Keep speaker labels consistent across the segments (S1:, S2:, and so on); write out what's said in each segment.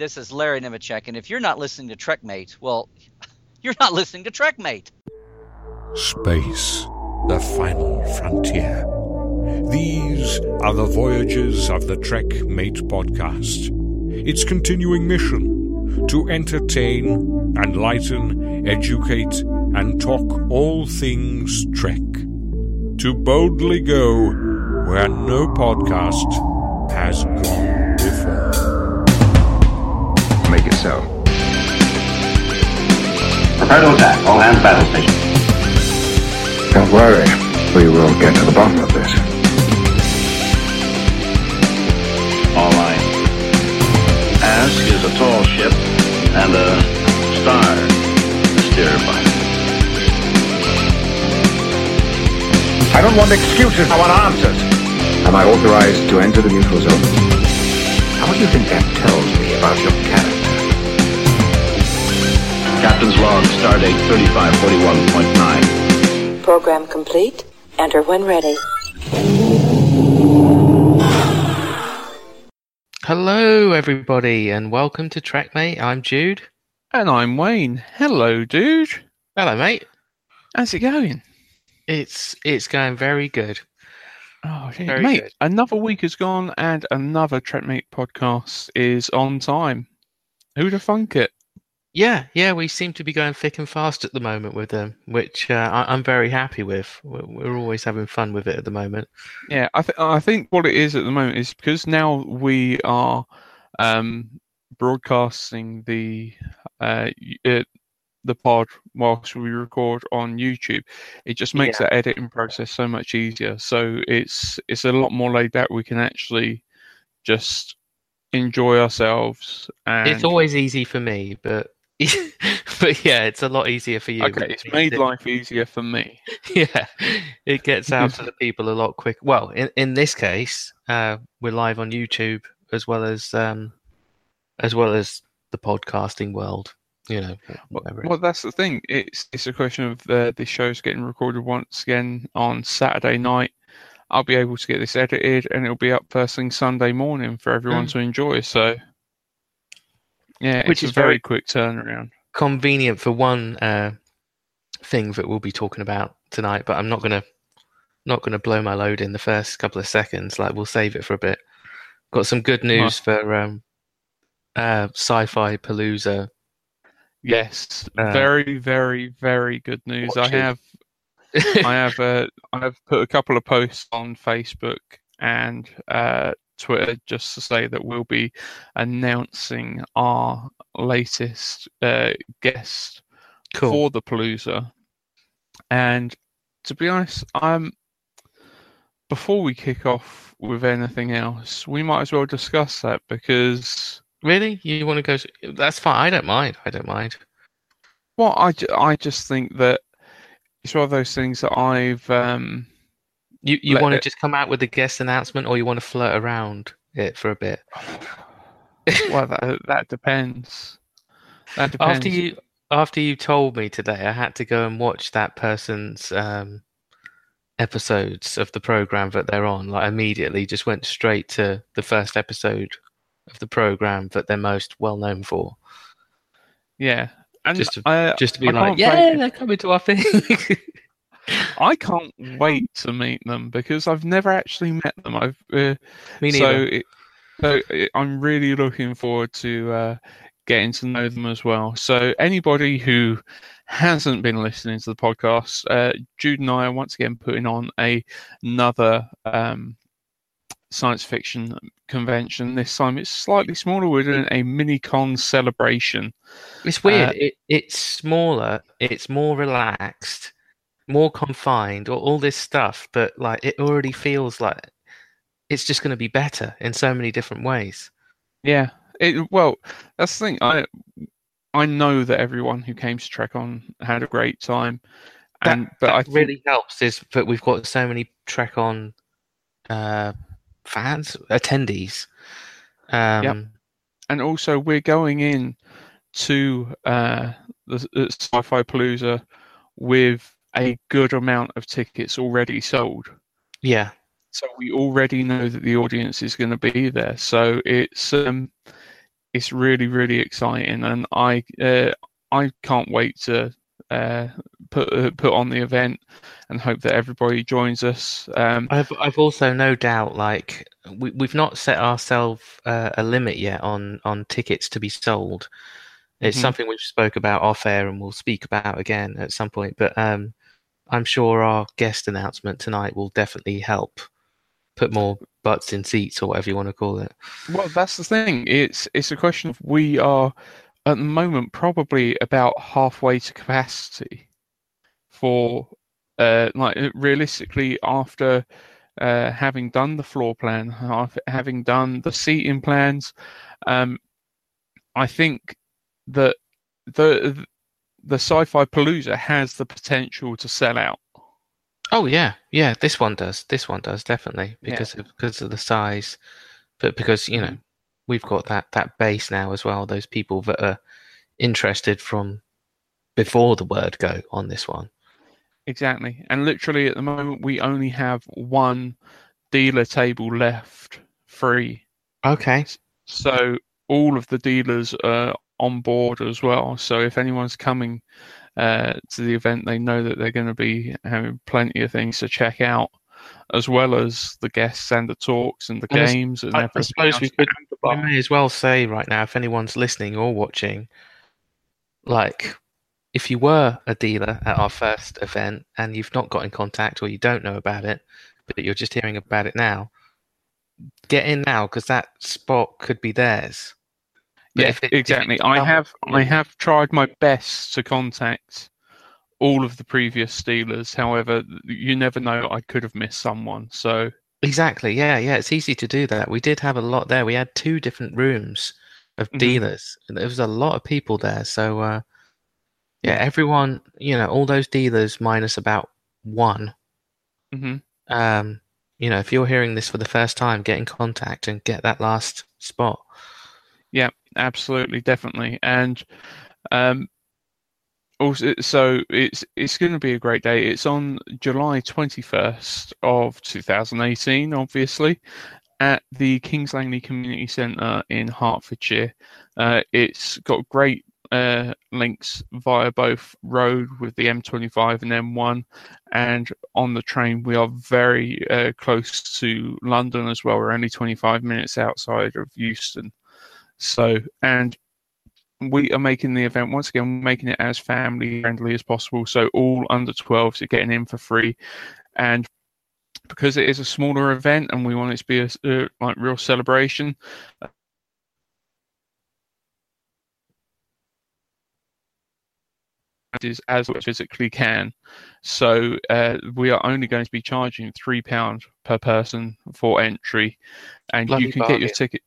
S1: This is Larry Nemecek, and if you're not listening to Trekmate, well, you're not listening to Trekmate.
S2: Space, the final frontier. These are the voyages of the Trekmate podcast. Its continuing mission to entertain, enlighten, educate, and talk all things Trek. To boldly go where no podcast has gone
S3: so.
S4: Prepare to attack. All hands battle station.
S3: Don't worry. We will get to the bottom of this.
S4: All right. Ask is a tall ship and a star to steer by.
S3: I don't want excuses. I want answers. Am I authorized to enter the neutral zone? How do you think that tells me about your character?
S4: Captain's log, stardate 3541.9.
S5: Program complete. Enter when ready.
S6: Hello, everybody, and welcome to Trekmate. I'm Jude.
S7: And I'm Wayne. Hello, dude.
S6: Hello, mate.
S7: How's it going?
S6: It's it's going very good.
S7: Oh, dear.
S6: Very
S7: mate,
S6: good.
S7: another week has gone and another TrekMate podcast is on time. Who'd have thunk it?
S6: Yeah, yeah, we seem to be going thick and fast at the moment with them, which uh, I, I'm very happy with. We're, we're always having fun with it at the moment.
S7: Yeah, I, th- I think what it is at the moment is because now we are um, broadcasting the uh, uh, the pod whilst we record on YouTube. It just makes
S6: Yeah.
S7: that editing process so much easier. So it's it's a lot more laid back. We can actually just enjoy ourselves. And
S6: It's always easy for me, but but yeah, it's a lot easier for you.
S7: okay. It's made
S6: it-
S7: life easier for me.
S6: yeah, it gets out to the people a lot quicker. Well, in, in this case, uh, we're live on YouTube as well as um, as well as the podcasting world. You know, whatever.
S7: Well, that's the thing. It's it's a question of the the show's getting recorded once again on Saturday night. I'll be able to get this edited, and it'll be up first thing Sunday morning for everyone
S6: Mm.
S7: to enjoy. So, yeah,
S6: Which
S7: it's
S6: is
S7: very- quick turnaround.
S6: convenient for one uh, thing that we'll be talking about tonight, but I'm not gonna not gonna blow my load in the first couple of seconds. Like we'll save it for a bit. Got some good news for um, uh, Sci-Fi Palooza.
S7: Yes,
S6: Uh,
S7: very, very, very good news. I have I have uh, I have put a couple of posts on Facebook and uh, Twitter just to say that we'll be announcing our latest uh, guest
S6: cool.
S7: for the Palooza. And to be honest, I'm before we kick off with anything else, we might as well discuss that because
S6: Really, you want to go? That's fine. I don't mind. I don't mind.
S7: well, I, I just think that it's one of those things that I've um,
S6: You you want to just come out with a guest announcement, or you want to flirt around it for a bit?
S7: well that, that depends. That depends.
S6: After you after you told me today, I had to go and watch that person's um, episodes of the program that they're on. Like immediately, just went straight to the first episode of the program that they're most well known for,
S7: yeah, and
S6: just to-
S7: I,
S6: just to be
S7: I
S6: like, yeah, they're coming to our thing.
S7: I can't wait to meet them because I've never actually met them. I've uh,
S6: me
S7: so, it, so it, I'm really looking forward to uh, getting to know them as well. So anybody who hasn't been listening to the podcast, uh, Jude and I are once again putting on a, another um, science fiction convention. This time it's slightly smaller. We're doing a mini con celebration.
S6: It's weird.
S7: uh,
S6: it, it's smaller. It's more relaxed, more confined, or all this stuff. But like, it already feels like it's just going to be better in so many different ways.
S7: Yeah. It, well, that's the thing. I I know that everyone who came to TrekOn had a great time,
S6: That,
S7: and but
S6: that
S7: I think,
S6: really helps is that we've got so many TrekOn uh, fans, attendees. Um,
S7: and also we're going in to uh, the, the Sci-Fi Palooza with a good amount of tickets already sold.
S6: Yeah,
S7: So we already know that the audience is going to be there. So it's um, it's really really exciting, and I uh, I can't wait to uh, put uh, put on the event and hope that everybody joins us. Um,
S6: I've I've also no doubt like we we've not set ourselves uh, a limit yet on on tickets to be sold. It's
S7: Mhm.
S6: something we've spoke about off air and we'll speak about again at some point. But um, I'm sure our guest announcement tonight will definitely help put more butts in seats or whatever you want to call it.
S7: Well, that's the thing. It's it's a question of we are at the moment probably about halfway to capacity for uh like realistically after uh having done the floor plan, having done the seating plans, um I think that the the sci-fi palooza has the potential to sell out.
S6: Oh yeah, yeah. This one does. This one does definitely
S7: Yeah.
S6: because of because of the size, but because you know we've got that that base now as well. Those people that are interested from before the word go on this one.
S7: Exactly. And literally at the moment we only have one dealer table left free.
S6: Okay.
S7: So all of the dealers are on board as well. So if anyone's coming uh, to the event, they know that they're going to be having plenty of things to check out, as well as the guests and the talks and the
S6: And
S7: games and
S6: I, I
S7: everything.
S6: suppose we could. We may as well say right now, if anyone's listening or watching, like if you were a dealer at our first event and you've not got in contact or you don't know about it, but you're just hearing about it now, get in now because that spot could be theirs. But
S7: Yeah,
S6: it-
S7: exactly. I have I have tried my best to contact all of the previous dealers. However, you never know. I could have missed someone. So
S6: Exactly. Yeah, yeah. It's easy to do that. We did have a lot there. We had two different rooms of
S7: Mhm.
S6: dealers. and There was a lot of people there. So, uh, yeah, everyone, you know, all those dealers minus about one.
S7: mhm.
S6: Um, you know, if you're hearing this for the first time, get in contact and get that last spot.
S7: Absolutely, definitely, and um, also, so it's it's going to be a great day. It's on July twenty first of two thousand eighteen, obviously, at the Kings Langley Community Centre in Hertfordshire. Uh, it's got great uh, links via both road with the M25 and M1, and on the train we are very uh, close to London as well. We're only 25 minutes outside of Euston. So, and we are making the event once again, making it as family friendly as possible. So all under 12s are getting in for free, and because it is a smaller event and we want it to be a uh, like real celebration. Is as we physically can, so uh, we are only going to be charging three pound per person for entry, and
S6: Bloody
S7: you can get your ticket.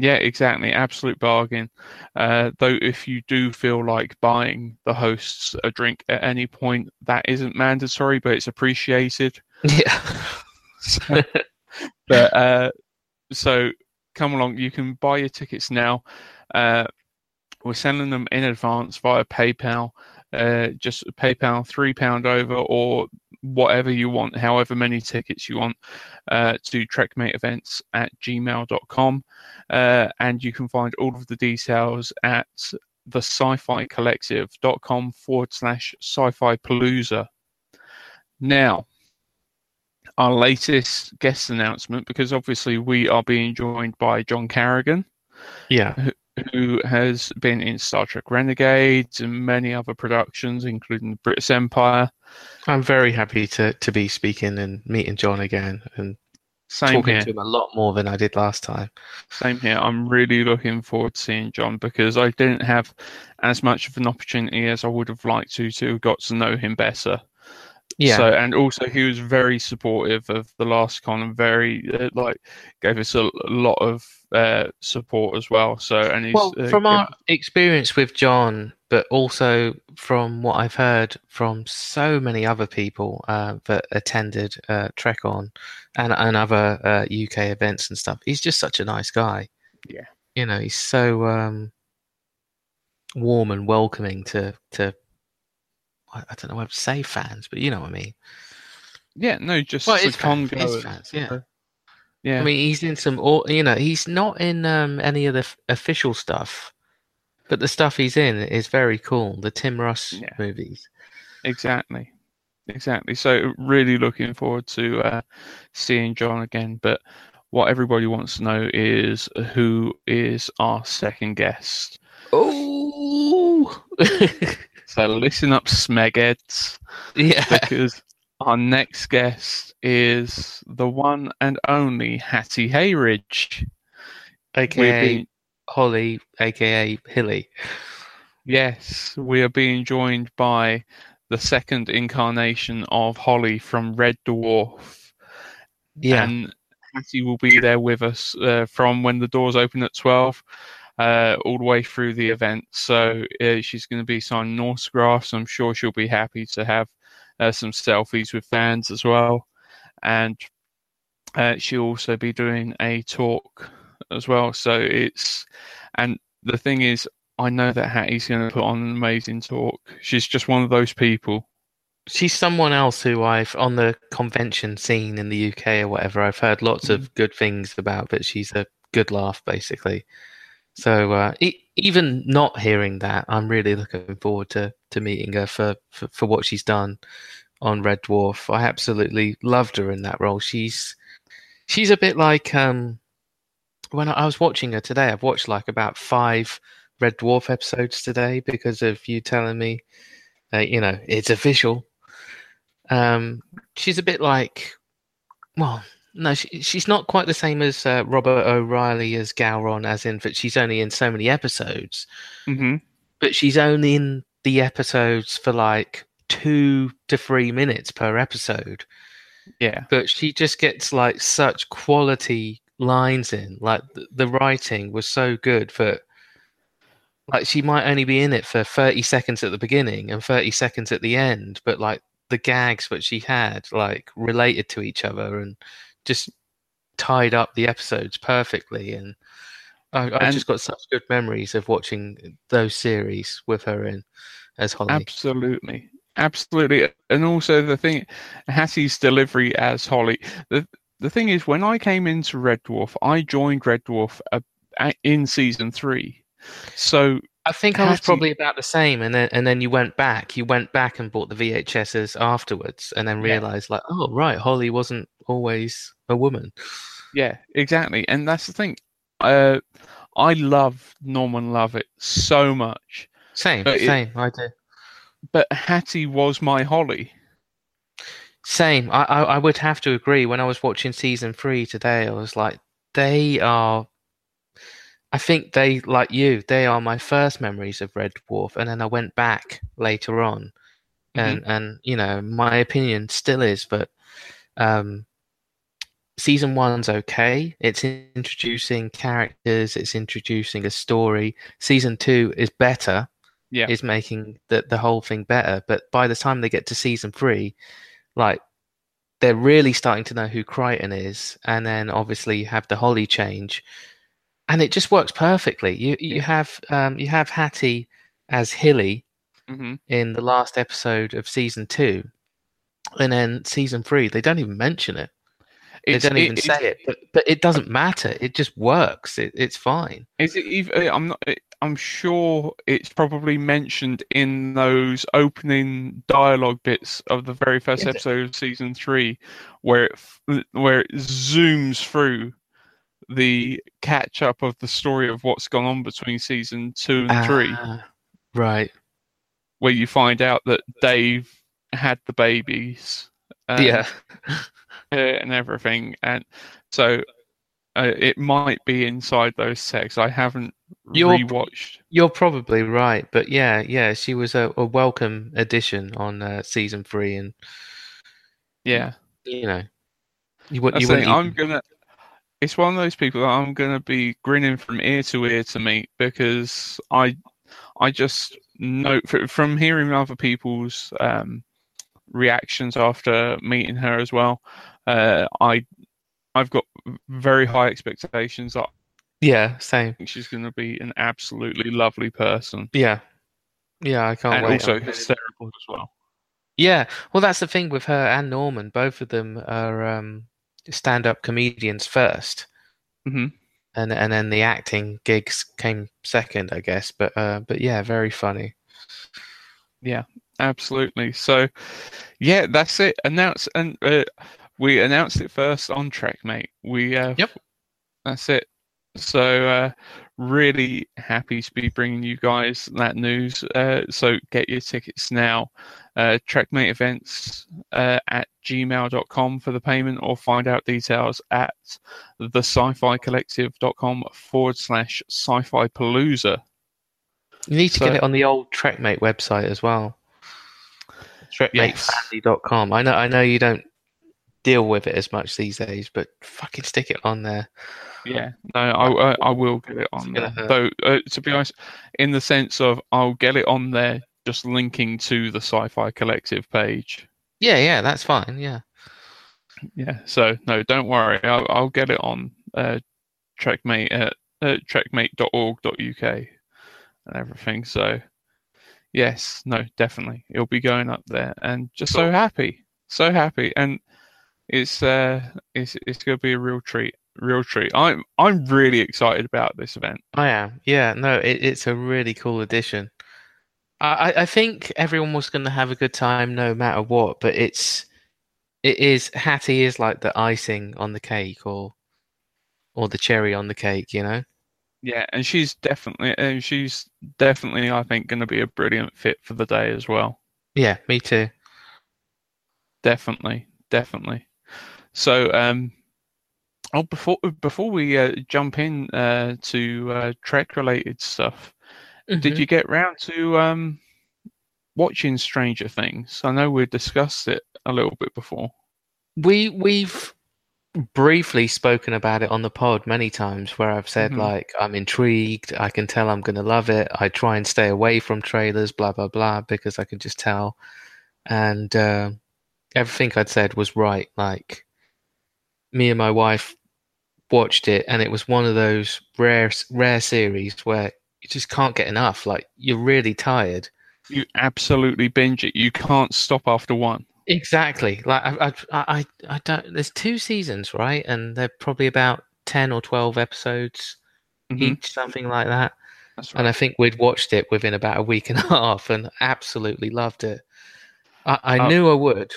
S7: Yeah, exactly. Absolute bargain. Uh, though, if you do feel like buying the hosts a drink at any point, that isn't mandatory, but it's appreciated.
S6: Yeah.
S7: But uh, so come along. You can buy your tickets now. Uh, we're sending them in advance via PayPal. Uh, just PayPal three pound over or whatever you want, however many tickets you want, uh, to Trekmate Events at gmail.com. Uh, and you can find all of the details at the sci-fi collective.com forward slash sci-fi palooza. Now, our latest guest announcement, because obviously we are being joined by John Carrigan,
S6: yeah.
S7: Who has been in Star Trek Renegades and many other productions, including the British Empire.
S6: I'm very happy to, to be speaking and meeting John again and
S7: Same
S6: talking
S7: here.
S6: to him a lot more than I did last time.
S7: Same here. I'm really looking forward to seeing John because I didn't have as much of an opportunity as I would have liked to to have got to know him better.
S6: Yeah.
S7: So and also he was very supportive of the last con and very uh, like gave us a, a lot of uh, support as well. So and he's
S6: well,
S7: uh,
S6: from
S7: given-
S6: our experience with John, but also from what I've heard from so many other people uh, that attended uh, TrekOn and, and other uh, UK events and stuff, he's just such a nice guy.
S7: Yeah.
S6: You know, he's so um, warm and welcoming to to. I I don't know what to say fans, but you know what I mean.
S7: yeah no just
S6: Well,
S7: the
S6: it's fans, it's fans, yeah.
S7: Yeah.
S6: I mean, he's in some, you know, he's not in um, any of the f- official stuff, but the stuff he's in is very cool. The Tim Russ
S7: Yeah.
S6: movies.
S7: Exactly. Exactly. So really looking forward to uh, seeing John again. But what everybody wants to know is who is our second guest.
S6: Oh,
S7: So listen up, Smegheads,
S6: yeah.
S7: because our next guest is the one and only Hattie Hayridge.
S6: AKA Holly, AKA Hilly.
S7: yes, we are being joined by the second incarnation of Holly from Red Dwarf.
S6: Yeah.
S7: And Hattie will be there with us uh, from when the doors open at 12 uh, all the way through the event. So uh, she's going to be signing autographs. I'm sure she'll be happy to have uh, some selfies with fans as well. And uh, she'll also be doing a talk as well. So it's, and the thing is, I know that Hattie's going to put on an amazing talk. She's just one of those people.
S6: she's someone else who I've on the convention scene in the UK or whatever. I've heard lots of good things about, but she's a good laugh basically. So uh, e- even not hearing that, I'm really looking forward to to meeting her for, for for what she's done on Red Dwarf. I absolutely loved her in that role. She's she's a bit like um when I was watching her today. I've watched like about five Red Dwarf episodes today because of you telling me uh, you know, it's official. Um, she's a bit like, well, no, she, she's not quite the same as uh, Robert O'Reilly as Gowron, as in that she's only in so many episodes,
S7: hmm
S6: but she's only in the episodes for like two to three minutes per episode.
S7: Yeah.
S6: But she just gets like such quality lines in. Like the, the writing was so good that like she might only be in it for 30 seconds at the beginning and 30 seconds at the end, but like the gags that she had like related to each other and just tied up the episodes perfectly and I, I just got such good memories of watching those series with her in as Holly.
S7: Absolutely. Absolutely. And also the thing Hattie's delivery as Holly. The the thing is when I came into Red Dwarf, I joined Red Dwarf uh, a- in season 3. So
S6: I think I was probably about the same, and then and then you went back. You went back and bought the VHSs afterwards, and then
S7: Yeah.
S6: realized like, oh right, Holly wasn't always a woman.
S7: yeah, exactly. And that's the thing. Uh I love Norman Lovett so much,
S6: Same,
S7: But it-
S6: same. I do.
S7: but Hattie was my Holly.
S6: Same. I, I I would have to agree. When I was watching season three today, I was like, they are. I think they like you. They are my first memories of Red Dwarf, and then I went back later on, and and you know my opinion still is, but um, season one's okay. It's introducing characters. It's introducing a story. Season two is better.
S7: Yeah.
S6: Is making the the whole thing better. But by the time they get to season three, like they're really starting to know who Kryten is, and then obviously you have the Holly change, and it just works perfectly. You you have um, you have Hattie as Hilly
S7: hmm
S6: in the last episode of season two, and then season three they don't even mention it. They don't even
S7: it-
S6: say it, but but it doesn't matter. It just works. It, it's fine.
S7: Is it even? I'm not. I'm sure it's probably mentioned in those opening dialogue bits of the very first
S6: Is it?
S7: episode of season three, where it where it zooms through the catch up of the story of what's gone on between season two and three,
S6: Ah, right.
S7: where you find out that Dave had the babies. and-
S6: yeah.
S7: Uh, and everything, and so uh, it might be inside those texts. I haven't
S6: You're-
S7: rewatched.
S6: You're probably right, but yeah, yeah, she was a, a welcome addition on uh, season three, and
S7: Yeah,
S6: you know, you you
S7: thing. I'm gonna. It's one of those people that I'm gonna be grinning from ear to ear to meet because I, I just know from hearing other people's um, reactions after meeting her as well. Uh, I, I've got very high expectations. I
S6: yeah, same,
S7: she's gonna be an absolutely lovely person.
S6: yeah, yeah. I can't
S7: and
S6: wait.
S7: also hysterical as well.
S6: Yeah, well, that's the thing with her and Norman. Both of them are. Um, stand-up comedians first,
S7: Mhm.
S6: and and then the acting gigs came second, I guess. But uh, but yeah, very funny.
S7: Yeah, absolutely. So, yeah, that's it. Announce and uh, we announced it first on Trekmate. We uh,
S6: Yep.
S7: That's it. So, uh, really happy to be bringing you guys that news. Uh, so get your tickets now. Uh, Trekmate events uh, at gmail.com for the payment, or find out details at the sci-fi collective.com forward slash sci-fi palooza.
S6: You need to
S7: So-
S6: get it on the old Trekmate website as well. TrekMateFamily.com. I know I know you don't deal with it as much these days, but fucking stick it on there.
S7: Yeah, no, I, I, I will get it on there.
S6: hurt.
S7: Though, uh, to be honest, in the sense of I'll get it on there, just linking to the Sci-Fi Collective page.
S6: Yeah, yeah, that's fine. Yeah.
S7: Yeah, so no, don't worry, I'll, I'll get it on uh, Trekmate at uh, trekmate.org.uk and everything. So, yes, no, definitely, it'll be going up there, and just so happy, so happy, and it's uh, it's it's gonna be a real treat, real treat. I'm I'm really excited about this event.
S6: I am. Yeah, no, it, it's a really cool addition. I, I- I think everyone was going to have a good time no matter what, but it's it is Hattie is like the icing on the cake or or the cherry on the cake, you know.
S7: Yeah, and she's definitely, and she's definitely, I think, going to be a brilliant fit for the day as well.
S6: Yeah, me too.
S7: Definitely, definitely. So, um, oh, before before we uh, jump in uh, to uh, Trek related stuff,
S6: Mm-hmm.
S7: did you get round to um, watching Stranger Things? I know we discussed it a little bit before.
S6: We we've briefly spoken about it on the pod many times where I've said
S7: Mhm.
S6: like I'm intrigued, I can tell I'm going to love it. I try and stay away from trailers, blah blah blah, because I can just tell. And uh, everything I'd said was right. Like me and my wife watched it, and it was one of those rare rare series where you just can't get enough. Like you're really tired.
S7: You absolutely binge it. You can't stop after one.
S6: Exactly. Like I, I, I, I don't. There's two seasons, right? And they're probably about ten or twelve episodes
S7: Mhm.
S6: each, something like that.
S7: That's right.
S6: And I think we'd watched it within about a week and a half, and absolutely loved it. I, I
S7: Oh.
S6: knew I would,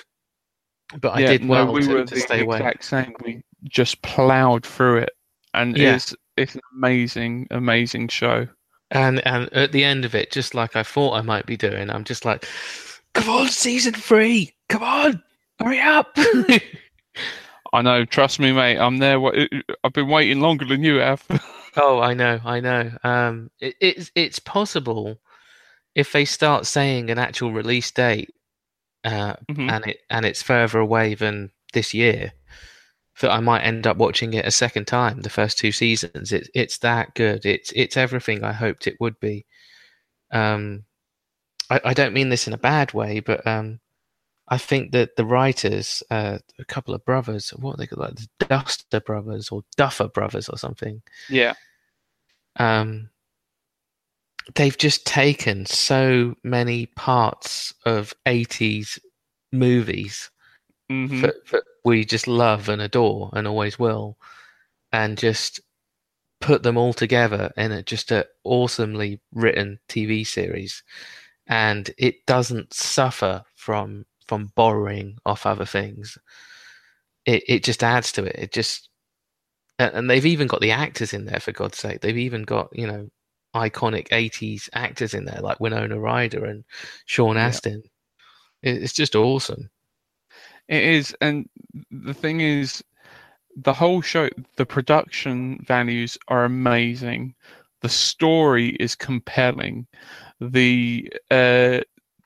S6: but I
S7: Yeah,
S6: did
S7: no,
S6: well
S7: we
S6: to,
S7: were
S6: to
S7: the
S6: stay away.
S7: exact same. We just ploughed through it, and
S6: Yeah.
S7: it's it's an amazing, amazing show.
S6: And and at the end of it, just like I thought I might be doing, I'm just like, "Come on, season three! Come on, hurry up!"
S7: I know. Trust me, mate. I'm there. I've been waiting longer than you have.
S6: Oh, I know, I know. Um, it, it's it's possible if they start saying an actual release date, uh,
S7: Mhm.
S6: and it and it's further away than this year, that I might end up watching it a second time. The first two seasons, it's it's that good. It's it's everything I hoped it would be. Um, I, I don't mean this in a bad way, but um, I think that the writers, uh, a couple of brothers, what are they called, like the Duster brothers or Duffer brothers or something
S7: yeah.
S6: um, they've just taken so many parts of 80s movies
S7: hmm
S6: that, that we just love and adore and always will and just put them all together in a, just a awesomely written TV series. And it doesn't suffer from from borrowing off other things. It it just adds to it. It just and they've even got the actors in there for god's sake. They've even got you know iconic 80s actors in there like winona ryder and sean astin It- it's just awesome
S7: It is, and the thing is, the whole show, the production values are amazing. The story is compelling. The uh,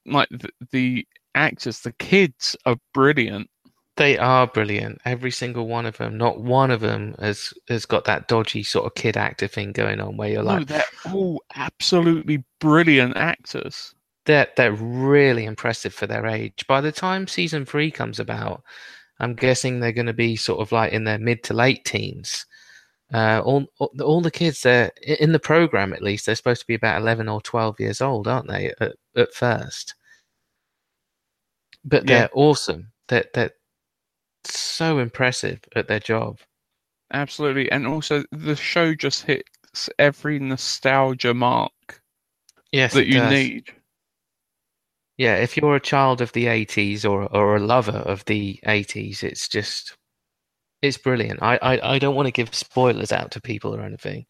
S7: like the, the actors, the kids are brilliant.
S6: They are brilliant. Every single one of them. Not one of them has has got that dodgy sort of kid actor thing going on where you're
S7: no,
S6: like,
S7: they're all absolutely brilliant actors.
S6: they're they're really impressive for their age. By the time season three comes about, I'm guessing they're going to be sort of like in their mid to late teens. Uh, all all the kids they're in the program at least they're supposed to be about 11 or 12 years old, aren't they? At, at first, but
S7: Yeah.
S6: they're awesome. That that so impressive at their job.
S7: Absolutely, and also the show just hits every nostalgia mark
S6: Yes,
S7: that you
S6: does.
S7: need.
S6: Yeah, if you're a child of the 80s or or a lover of the 80s, it's just it's brilliant. I I, I don't want to give spoilers out to people or anything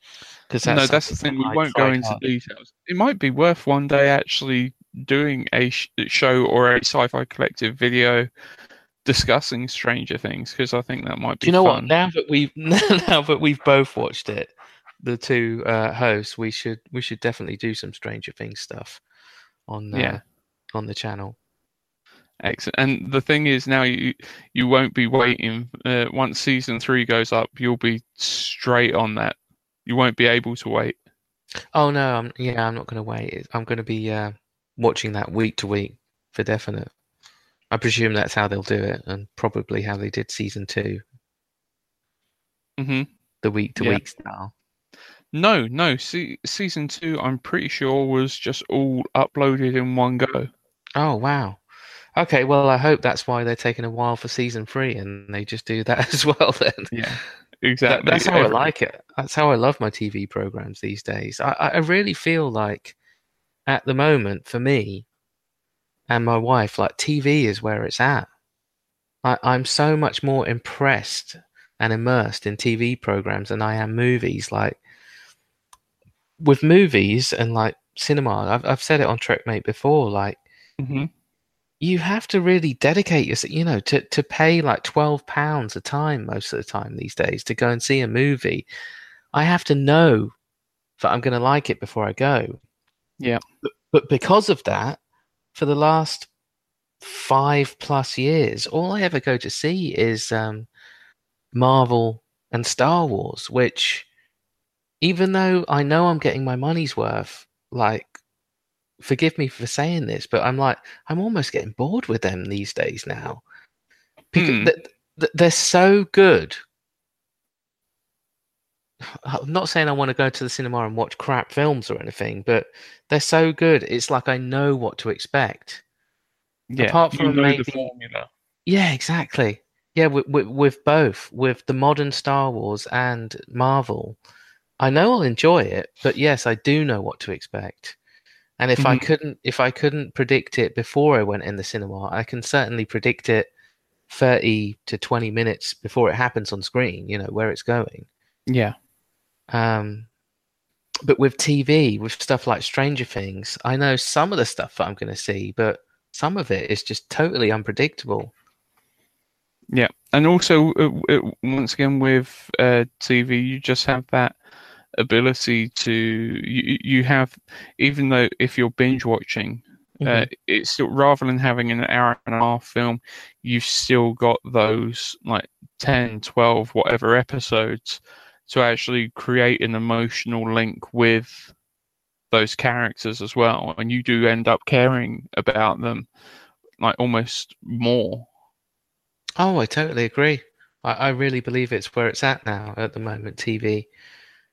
S6: because that's
S7: no, that's the thing. We won't go into
S6: hard.
S7: details. It might be worth one day actually doing a sh- show or a sci-fi collective video discussing Stranger Things because I think that might be.
S6: Do you know what? Now that we've now that we've both watched it, the two uh, hosts, we should we should definitely do some Stranger Things stuff on uh,
S7: Yeah.
S6: on the channel.
S7: Excellent. And the thing is, now you you won't be waiting. Uh, once season three goes up, you'll be straight on that. You won't be able to wait.
S6: Oh no, I'm yeah, I'm not going to wait. I'm going to be uh, watching that week to week for definite. I presume that's how they'll do it, and probably how they did season two,
S7: hmm
S6: the week to week style.
S7: No, no. Se- season two, I'm pretty sure was just all uploaded in one go.
S6: Oh wow. Okay, well I hope that's why they're taking a while for season three, and they just do that as well. Then
S7: Yeah,
S6: That-
S7: exactly.
S6: that's how I like it. That's how I love my TV programs these days. I I really feel like, at the moment, for me and my wife, like TV is where it's at. I, I'm so much more impressed and immersed in TV programs than I am movies. Like with movies and like cinema, I've I've said it on Trekmate before. Like
S7: Mhm.
S6: you have to really dedicate yourself, you know, to, to pay like twelve pounds a time most of the time these days to go and see a movie. I have to know that I'm going to like it before I go.
S7: Yeah.
S6: But, but because of that, for the last five plus years, all I ever go to see is um, Marvel and Star Wars, which, even though I know I'm getting my money's worth, like, forgive me for saying this, but I'm like, I'm almost getting bored with them these days now. Because
S7: Hmm.
S6: th- th- they're so good. I'm not saying I want to go to the cinema and watch crap films or anything, but they're so good. It's like I know what to expect.
S7: Yeah,
S6: Apart from maybe-
S7: the formula.
S6: Yeah, exactly. Yeah, with, with, with both, with the modern Star Wars and Marvel, I know I'll enjoy it, but yes, I do know what to expect. And if I
S7: Mhm.
S6: couldn't, if I couldn't predict it before I went in the cinema, I can certainly predict it thirty to twenty minutes before it happens on screen. You know where it's going.
S7: Yeah,
S6: Um, but with TV, with stuff like Stranger Things, I know some of the stuff that I'm going to see, but some of it is just totally unpredictable.
S7: yeah, and also uh, uh, once again with uh, TV, you just have that ability to you, you have even though if you're binge watching uh, it's still rather than having an hour and a half film you've still got those like 10 12 whatever episodes to actually create an emotional link with those characters as well and you do end up caring about them like almost more
S6: Oh, I totally agree. I, I really believe it's where it's at now at the moment. TV.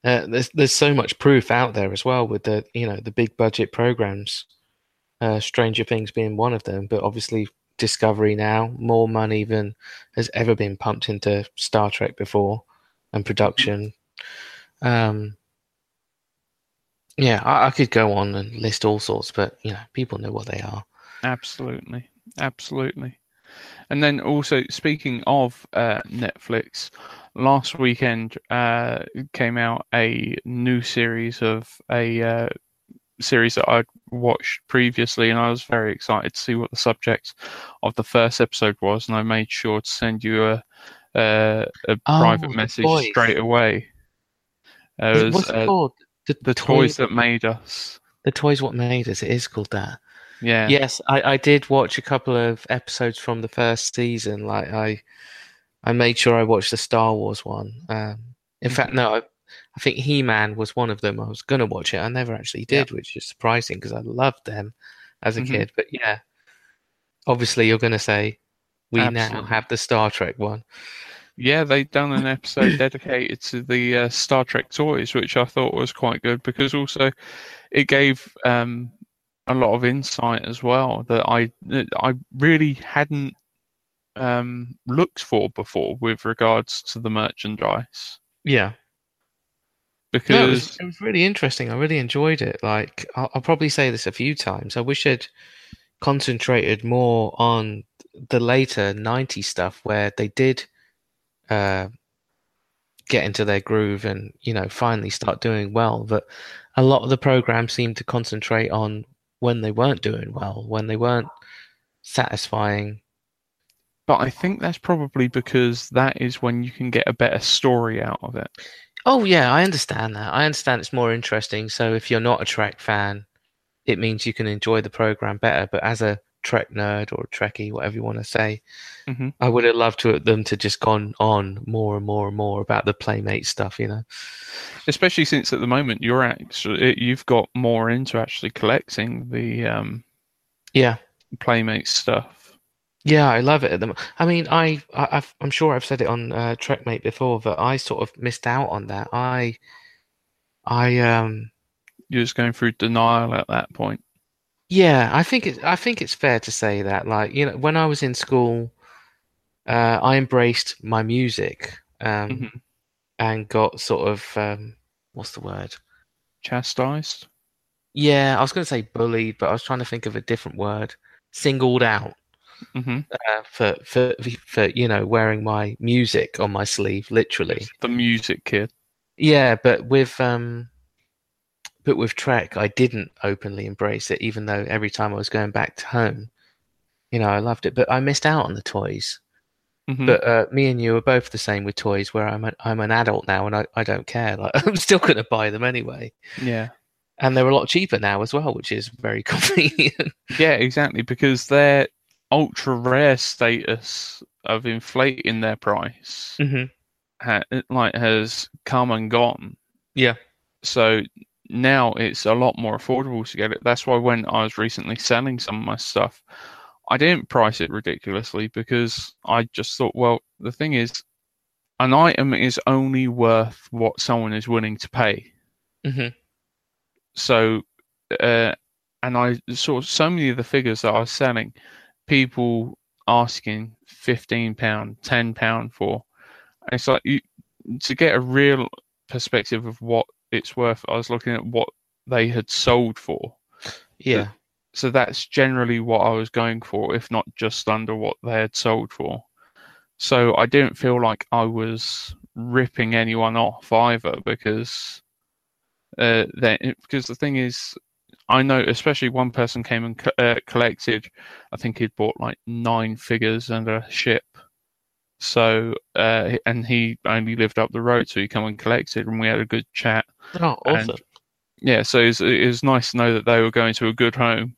S6: Uh, there's there's so much proof out there as well with the you know the big budget programs. Uh, Stranger Things being one of them, but obviously Discovery now more money than has ever been pumped into Star Trek before, and production. Um, yeah, I, I could go on and list all sorts, but you know people know what they are.
S7: Absolutely, absolutely. And then also speaking of uh, Netflix, last weekend uh, came out a new series of a uh, series that I'd watched previously, and I was very excited to see what the subject of the first episode was, and I made sure to send you a a, a
S6: Oh,
S7: private message
S6: Toys.
S7: straight away. Uh, it was,
S6: What's it
S7: uh,
S6: called? The,
S7: the
S6: Toy-
S7: toys that made us.
S6: The toys what made us. It is called that.
S7: Yeah.
S6: Yes, I, I did watch a couple of episodes from the first season. Like I, I made sure I watched the Star Wars one. Um, in fact, no, I, I think He Man was one of them. I was gonna watch it. I never actually did, which is surprising because I loved them as a
S7: Mhm.
S6: kid. But yeah, obviously you're gonna say we now have the Star Trek one.
S7: Yeah, they'd done an episode dedicated to the uh, Star Trek toys, which I thought was quite good because also it gave um, a lot of insight as well that I that I really hadn't um, looked for before with regards to the merchandise.
S6: Yeah.
S7: Because
S6: No, it, was, it was really interesting. I really enjoyed it. Like, I'll, I'll probably say this a few times. I wish I'd concentrated more on the later 90s stuff where they did uh, get into their groove and, you know, finally start doing well. But a lot of the programs seemed to concentrate on when they weren't doing well, when they weren't satisfying.
S7: but I think that's probably because that is when you can get a better story out of it.
S6: Oh yeah, I understand that. I understand it's more interesting. So if you're not a Trek fan, it means you can enjoy the program better. But as a Trek nerd or Trekkie, whatever you want to say,
S7: Mhm.
S6: I would have loved to them to just gone on more and more and more about the Playmate stuff. You know?
S7: Especially since at the moment you're actually you've got more into actually collecting the um,
S6: Yeah,
S7: Playmate stuff.
S6: yeah, I love it. At the, mo- I mean, I, I I've, I'm sure I've said it on uh, Trekmate before, but I sort of missed out on that. I, I um.
S7: You're just going through denial at that point.
S6: Yeah, I think it, I think it's fair to say that, like, you know, when I was in school, uh, I embraced my music, um,
S7: Mhm.
S6: and got sort of, um, what's the word?
S7: Chastised.
S6: Yeah, I was going to say bullied, but I was trying to think of a different word. Singled out,
S7: hmm
S6: uh, for, for, for, you know, wearing my music on my sleeve, literally.
S7: The music kid.
S6: Yeah, but with, um, but with Trek, I didn't openly embrace it, even though every time I was going back to home, you know, I loved it. But I missed out on the toys.
S7: Mhm.
S6: But uh, me and you are both the same with toys, where I'm a, I'm an adult now and I, I don't care. Like I'm still going to buy them anyway,
S7: yeah.
S6: and they're a lot cheaper now as well, which is very convenient.
S7: Yeah, exactly. Because their ultra rare status of inflating their price
S6: hmm
S7: ha- like has come and gone.
S6: Yeah.
S7: So now it's a lot more affordable to get it. That's why when I was recently selling some of my stuff, I didn't price it ridiculously because I just thought, well, the thing is, an item is only worth what someone is willing to pay.
S6: hmm
S7: So, uh, and I saw so many of the figures that I was selling, people asking fifteen pound, ten pound for. And it's like you to get a real perspective of what it's worth. I was looking at what they had sold for.
S6: Yeah.
S7: So that's generally what I was going for, if not just under what they had sold for. So I didn't feel like I was ripping anyone off either because uh, then because the thing is, I know especially one person came and co- uh, collected. I think he'd bought like nine figures and a ship. So uh, and he only lived up the road, so he come and collected, and we had a good chat.
S6: Oh,
S7: And-
S6: awesome.
S7: Yeah, so it was, it was nice to know that they were going to a good home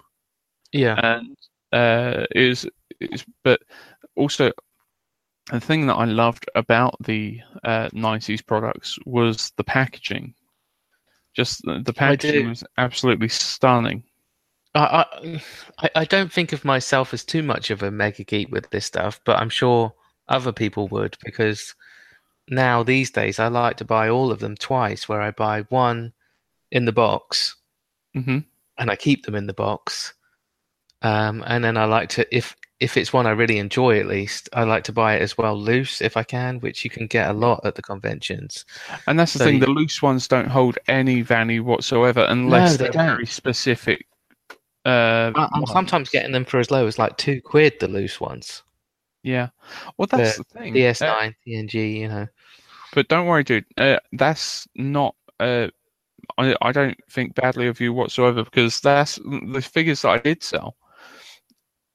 S6: yeah.
S7: and uh, is is but also the thing that I loved about the uh, 90s products was the packaging. Just the, the packaging was absolutely stunning.
S6: I I- I don't think of myself as too much of a mega geek with this stuff, but I'm sure other people would because now these days I like to buy all of them twice, where I buy one in the box
S7: hmm
S6: and I keep them in the box, um, and then I like to if if it's one I really enjoy at least I like to buy it as well loose if I can, which you can get a lot at the conventions.
S7: And that's the
S6: So
S7: thing, the loose ones don't hold any value whatsoever unless
S6: they
S7: they're
S6: don't.
S7: very specific. Uh,
S6: I- I'm
S7: ones.
S6: sometimes getting them for as low as like two quid, the loose ones.
S7: Yeah. Well, that's the thing. Uh,
S6: DS9, TNG, you know.
S7: But don't worry, dude. Uh, that's not. Uh, I I don't think badly of you whatsoever because that's the figures that I did sell.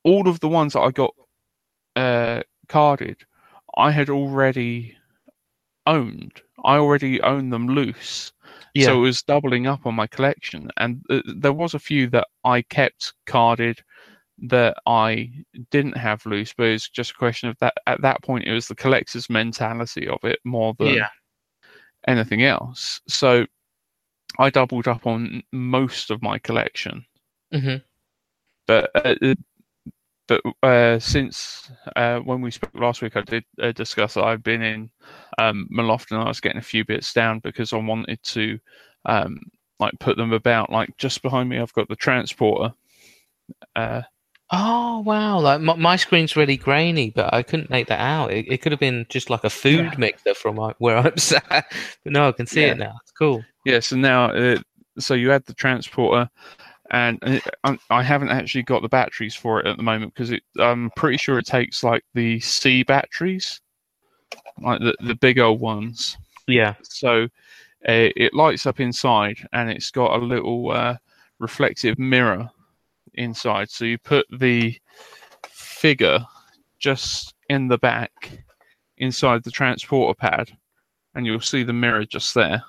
S7: All of the ones that I got uh, carded, I had already owned. I already owned them loose,
S6: Yeah.
S7: so it was doubling up on my collection. And uh, there was a few that I kept carded that I didn't have loose, but it's just a question of that. At that point, it was the collector's mentality of it more than
S6: Yeah.
S7: anything else. So I doubled up on most of my collection,
S6: hmm
S7: but uh, uh, but uh, since uh, when we spoke last week, I did uh, discuss that I've been in um, Malofton and I was getting a few bits down because I wanted to um, like put them about. Like just behind me, I've got the transporter.
S6: Oh wow! Like my, my screen's really grainy, but I couldn't make that out. It, it could have been just like a food
S7: Yeah.
S6: mixer from where I'm sat. But no, I can see
S7: Yeah.
S6: it now. It's cool.
S7: Yeah, so now, uh, so you had the transporter, and uh, I- I haven't actually got the batteries for it at the moment because it, I'm pretty sure it takes like the C batteries, like the, the big old ones.
S6: Yeah.
S7: So uh, it lights up inside, and it's got a little uh, reflective mirror inside. So you put the figure just in the back inside the transporter pad, and you'll see the mirror just there.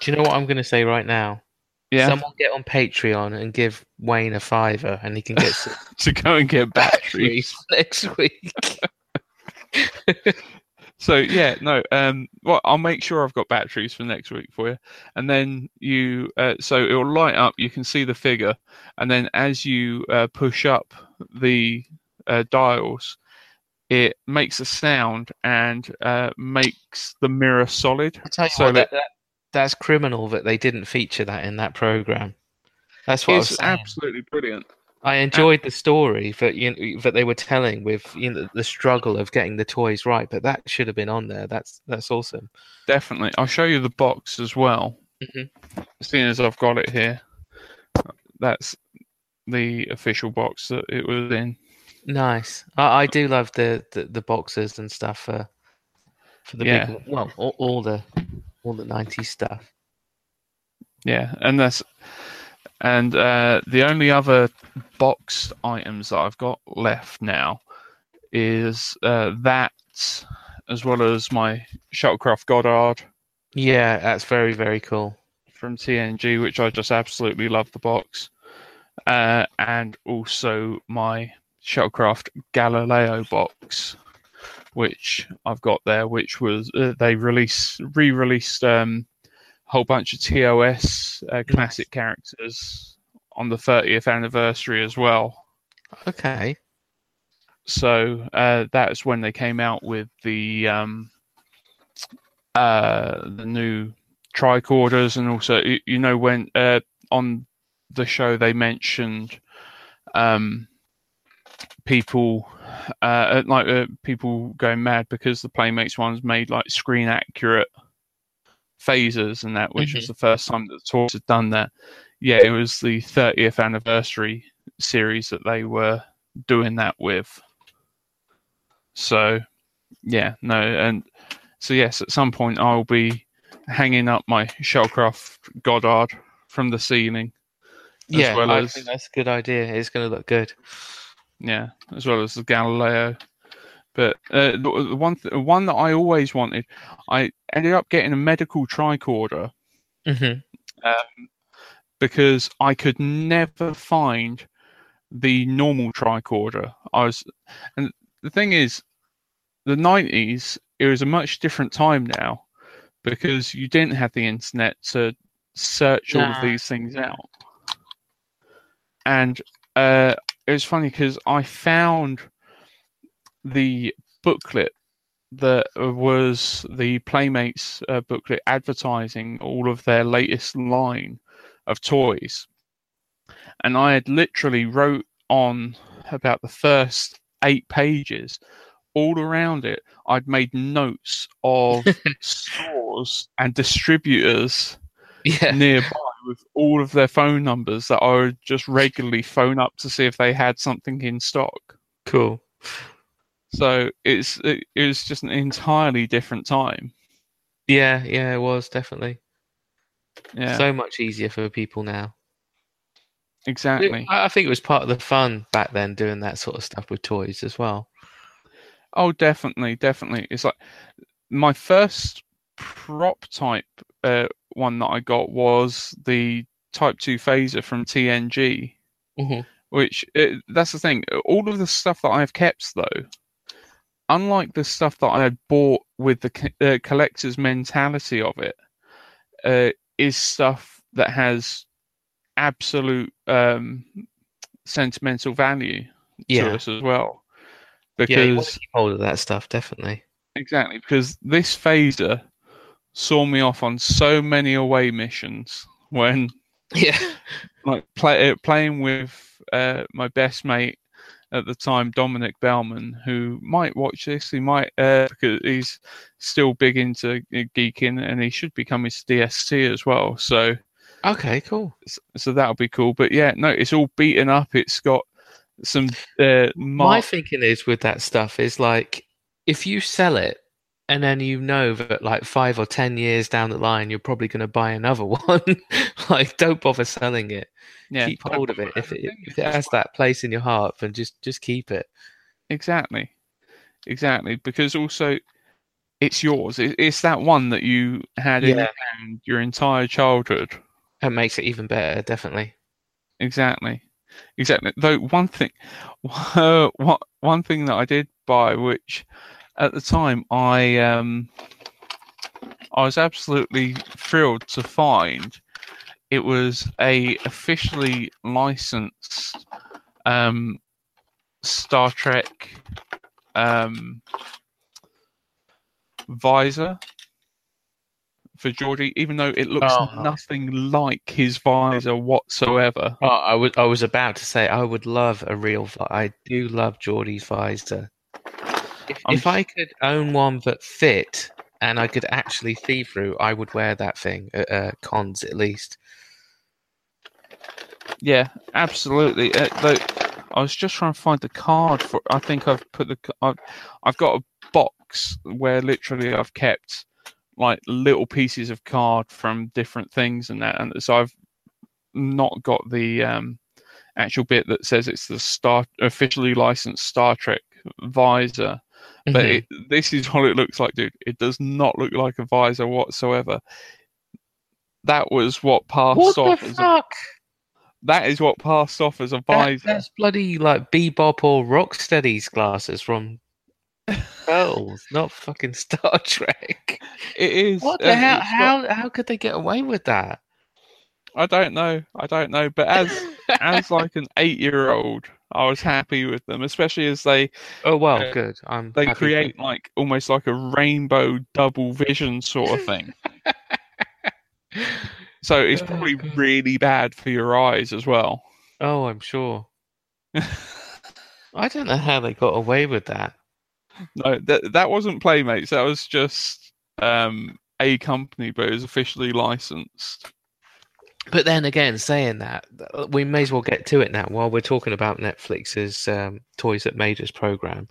S6: Do you know what I'm going to say right now?
S7: Yeah.
S6: Someone get on Patreon and give Wayne a fiver, and he can get
S7: to go and get batteries.
S6: batteries next week.
S7: so yeah, no. Um, well, I'll make sure I've got batteries for next week for you, and then you. Uh, so it will light up. You can see the figure, and then as you uh, push up the uh, dials, it makes a sound and uh, makes the mirror solid.
S6: I tell you
S7: So
S6: what,
S7: that-
S6: that, that, that's criminal that they didn't feature that in that program. That's what
S7: It's absolutely brilliant.
S6: I enjoyed the story that you know, that they were telling with you know the struggle of getting the toys right, but that should have been on there. That's that's awesome.
S7: Definitely. I'll show you the box as well.
S6: Mhm.
S7: Seeing as I've got it here, that's the official box that it was in.
S6: Nice. I, I do love the, the the boxes and stuff for for the
S7: Yeah.
S6: big well all, all the all the '90s stuff.
S7: Yeah, and that's and uh, the only other boxed items that I've got left now is uh, that, as well as my shuttlecraft Goddard
S6: Yeah, that's very very cool.
S7: from TNG, which I just absolutely love the box, uh, and also my shuttlecraft Galileo box, which I've got there, which was uh, they released re-released um, a whole bunch of TOS uh, classic characters on the 30th anniversary as well.
S6: Okay.
S7: So uh, that's when they came out with the um, uh, the new tricorders, and also you, you know when uh, on the show they mentioned um, people uh, like uh, people going mad because the Playmates ones made like screen accurate phasers and that, which was mm-hmm. the first time that the toys had done that. Yeah, it was the 30th anniversary series that they were doing that with. So, yeah, no, and so yes, at some point I'll be hanging up my shuttlecraft Goddard from the ceiling. as
S6: Yeah,
S7: well
S6: I
S7: as
S6: think that's a good idea. It's going to look good.
S7: yeah, as well as the Galileo. But uh, the, the one th- one that I always wanted, I ended up getting a medical tricorder
S6: hmm
S7: um, because I could never find the normal tricorder. I was, and the thing is, the nineties it was a much different time now because you didn't have the internet to search all of these things out. And uh, it was funny because I found the booklet that was the Playmates uh, booklet advertising all of their latest line of toys. And I had literally wrote on about the first eight pages, all around it, I'd made notes of stores and distributors
S6: Yeah.
S7: nearby with all of their phone numbers that I would just regularly phone up to see if they had something in stock.
S6: Cool.
S7: So it's it, it was just an entirely different time.
S6: Yeah, yeah, it was definitely
S7: Yeah,
S6: so much easier for people now.
S7: exactly.
S6: I I think it was part of the fun back then doing that sort of stuff with toys as well.
S7: Oh, definitely, definitely. It's like my first prop type uh, one that I got was the Type Two phaser from TNG.
S6: hmm
S7: Which uh, that's the thing. All of the stuff that I've kept, though, unlike the stuff that I had bought with the uh, collector's mentality of it, uh, is stuff that has absolute um, sentimental value
S6: Yeah.
S7: to us as well.
S6: Yeah, you want
S7: Because
S6: to keep hold of that stuff, definitely.
S7: exactly, because this phaser saw me off on so many away missions when
S6: Yeah.
S7: like play, uh, playing with uh, my best mate at the time, Dominic Bellman, who might watch this. He might uh, because he's still big into uh, geeking, and he should become his DST as well. So
S6: Okay, cool.
S7: so that'll be cool. But yeah, no, it's all beaten up. It's got some uh,
S6: My thinking is with that stuff is like if you sell it and then you know that like five or ten years down the line you're probably going to buy another one, like don't bother selling it.
S7: yeah,
S6: keep hold of it. If it if it has that place in your heart, then just just keep it.
S7: Exactly, exactly. Because also, it's yours. It's that one that you had in your hand your entire childhood.
S6: That makes it even better, definitely.
S7: Exactly, exactly. Though one thing, one one thing that I did buy, which at the time I um I was absolutely thrilled to find, it was a officially licensed um Star Trek um visor for Geordi, even though it looks
S6: Oh.
S7: nothing like his visor whatsoever.
S6: Oh, I was I was about to say I would love a real. vi- I do love Geordi's visor. If,
S7: I'm
S6: if I could own one that fit and I could actually see through, I would wear that thing at uh, cons at least.
S7: Yeah, absolutely. Uh, though I was just trying to find the card for. I think I've put the. I've, I've got a box where literally I've kept like little pieces of card from different things and that, and so I've not got the um, actual bit that says it's the Star officially licensed Star Trek visor. But
S6: Mhm.
S7: it, this is what it looks like, dude. It does not look like a visor whatsoever. That was what passed
S6: what
S7: off
S6: the
S7: a,
S6: fuck?
S7: that is what passed off as a
S6: That,
S7: visor.
S6: that's bloody like Bebop or Rocksteady's glasses from Pearls, not fucking Star Trek.
S7: It is.
S6: What the
S7: and
S6: hell?
S7: got-
S6: How how could they get away with that?
S7: I don't know. I don't know. But as as like an eight year old, I was happy with them, especially as they
S6: oh well,
S7: uh,
S6: good. I'm
S7: they create like almost like a rainbow double vision sort of thing. So it's
S6: Oh,
S7: probably really bad for your eyes as well.
S6: Oh, I'm sure. I don't know how they got away with that.
S7: No, that that wasn't Playmates. That was just um, a company, but it was officially licensed.
S6: But then again, saying that, we may as well get to it now while we're talking about Netflix's um, Toys That Made Us program.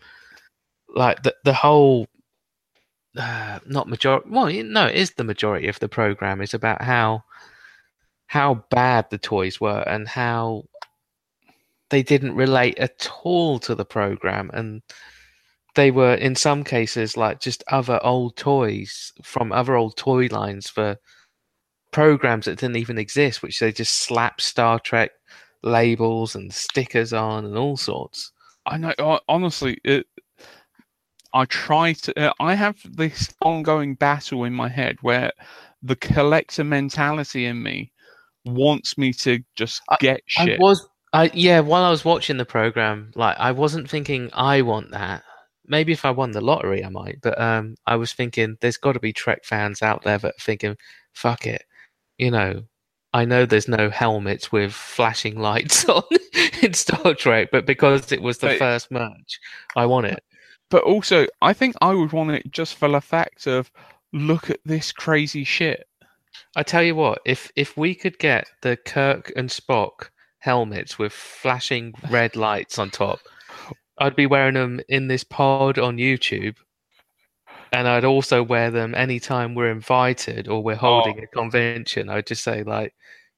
S6: Like the the whole, uh, not majority. Well, no, it is the majority of the program is about how how bad the toys were and how they didn't relate at all to the program and they were in some cases like just other old toys from other old toy lines for programs that didn't even exist, which they just slap Star Trek labels and stickers on and all sorts.
S7: I know. Honestly, it, I try to. Uh, I have this ongoing battle in my head where the collector mentality in me wants me to just get
S6: I
S7: shit.
S6: was, I yeah, while I was watching the program, like I wasn't thinking I want that. Maybe if I won the lottery, I might. But um, I was thinking there's got to be Trek fans out there that are thinking, "Fuck it," you know. I know there's no helmets with flashing lights on in Star Trek, but because it was the
S7: But-
S6: first merch, I want it.
S7: but also, I think I would want it just for the fact of look at this crazy shit.
S6: I tell you what, if if we could get the Kirk and Spock helmets with flashing red lights on top, I'd be wearing them in this pod on YouTube, and I'd also wear them anytime we're invited or we're holding
S7: Oh.
S6: a convention. I'd just say like,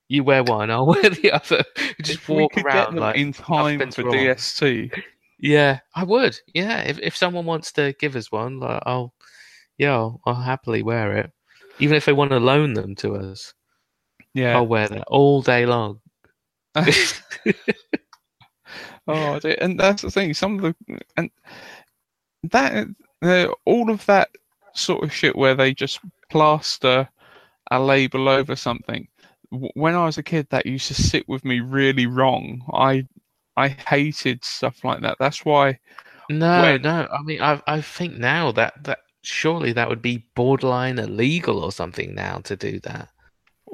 S6: "You wear one, I'll wear the other." Just
S7: If
S6: walk around like
S7: in time for
S6: wrong.
S7: DST.
S6: Yeah, I would. Yeah, if if someone wants to give us one, like, I'll yeah, I'll, I'll happily wear it. Even if they want to loan them to us,
S7: Yeah.
S6: I'll wear that all day long.
S7: Oh, and that's the thing. Some of the and that all of that sort of shit where they just plaster a label over something. When I was a kid, that used to sit with me really wrong. I I hated stuff like that. That's why.
S6: No,
S7: When-
S6: no. I mean, I I think now that that surely that would be borderline illegal or something now to do that.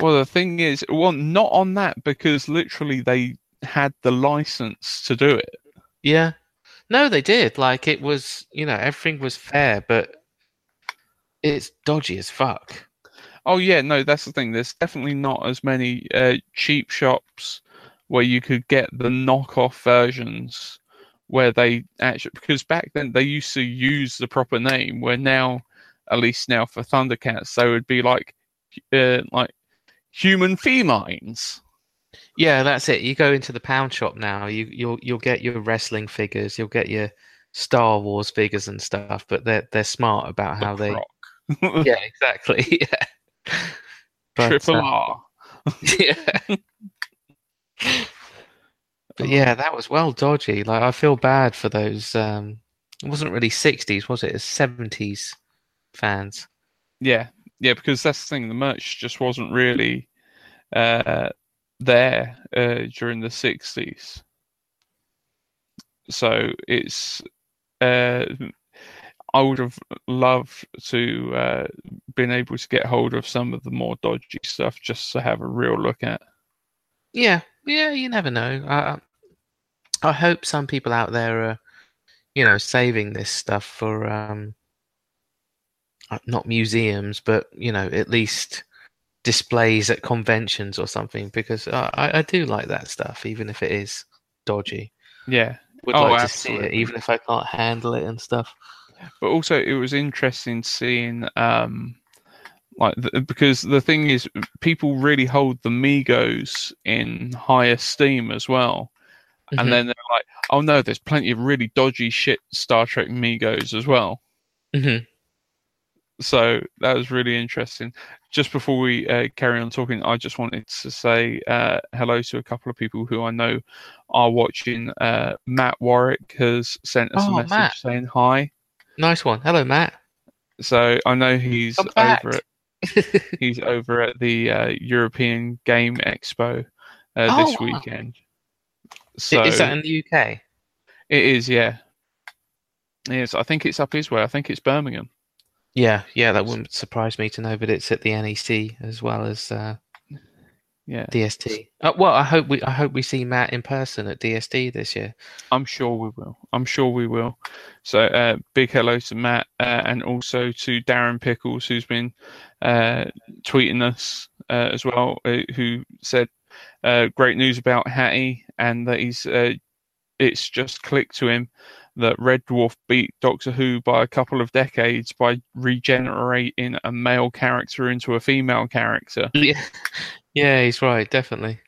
S7: Well, the thing is, well, not on that because literally they had the license to do it.
S6: Yeah. No, they did. Like it was, you know, everything was fair, but it's dodgy as fuck.
S7: Oh yeah, no, that's the thing. There's definitely not as many uh, cheap shops where you could get the knockoff versions where they actually because back then they used to use the proper name. Where now, at least now for Thundercats, they would be like uh, like human felines.
S6: Yeah, that's it. You go into the pound shop now. You you'll you'll get your wrestling figures. You'll get your Star Wars figures and stuff. But they're they're smart about how they.
S7: Croc.
S6: Yeah, exactly. Yeah. But,
S7: Triple
S6: uh,
S7: R.
S6: yeah. But yeah, that was well dodgy. Like I feel bad for those. Um, it wasn't really '60s, was it? It's '70s fans.
S7: Yeah, yeah, because that's the thing. The merch just wasn't really uh, there uh, during the '60s, so it's. Uh, I would have loved to uh, been able to get hold of some of the more dodgy stuff just to have a real look at.
S6: Yeah, yeah. You never know. I I hope some people out there are, you know, saving this stuff for um, not museums, but you know, at least displays at conventions or something. Because I, I do like that stuff, even if it is dodgy.
S7: Yeah,
S6: Would
S7: Oh,
S6: like to see it, even if I can't handle it and stuff.
S7: but also it was interesting seeing um like the, because the thing is people really hold the Megos in high esteem as well
S6: Mhm.
S7: and then they're like oh no there's plenty of really dodgy shit star trek Megos as well
S6: Mhm.
S7: So that was really interesting just before we uh, carry on talking i just wanted to say uh, hello to a couple of people who i know are watching uh, matt warwick has sent us
S6: Oh,
S7: a message
S6: Matt.
S7: saying hi
S6: Nice one. Hello, Matt.
S7: So I know he's over at he's over at the uh, European Game Expo uh,
S6: Oh,
S7: this
S6: wow.
S7: weekend. So
S6: is that in the UK?
S7: it is, yeah. Yes, I think it's up his way. I think it's Birmingham.
S6: Yeah, yeah. That wouldn't surprise me to know, but it's at the NEC as well as uh,
S7: Yeah,
S6: DST. Uh, well, I hope we I hope we see Matt in person at DST this year.
S7: I'm sure we will. I'm sure we will. So uh, big hello to Matt uh, and also to Darren Pickles, who's been uh, tweeting us uh, as well, uh, who said uh, great news about Hattie and that he's uh, it's just clicked to him that Red Dwarf beat Doctor Who by a couple of decades by regenerating a male character into a female character.
S6: Yeah, yeah, he's right. Definitely.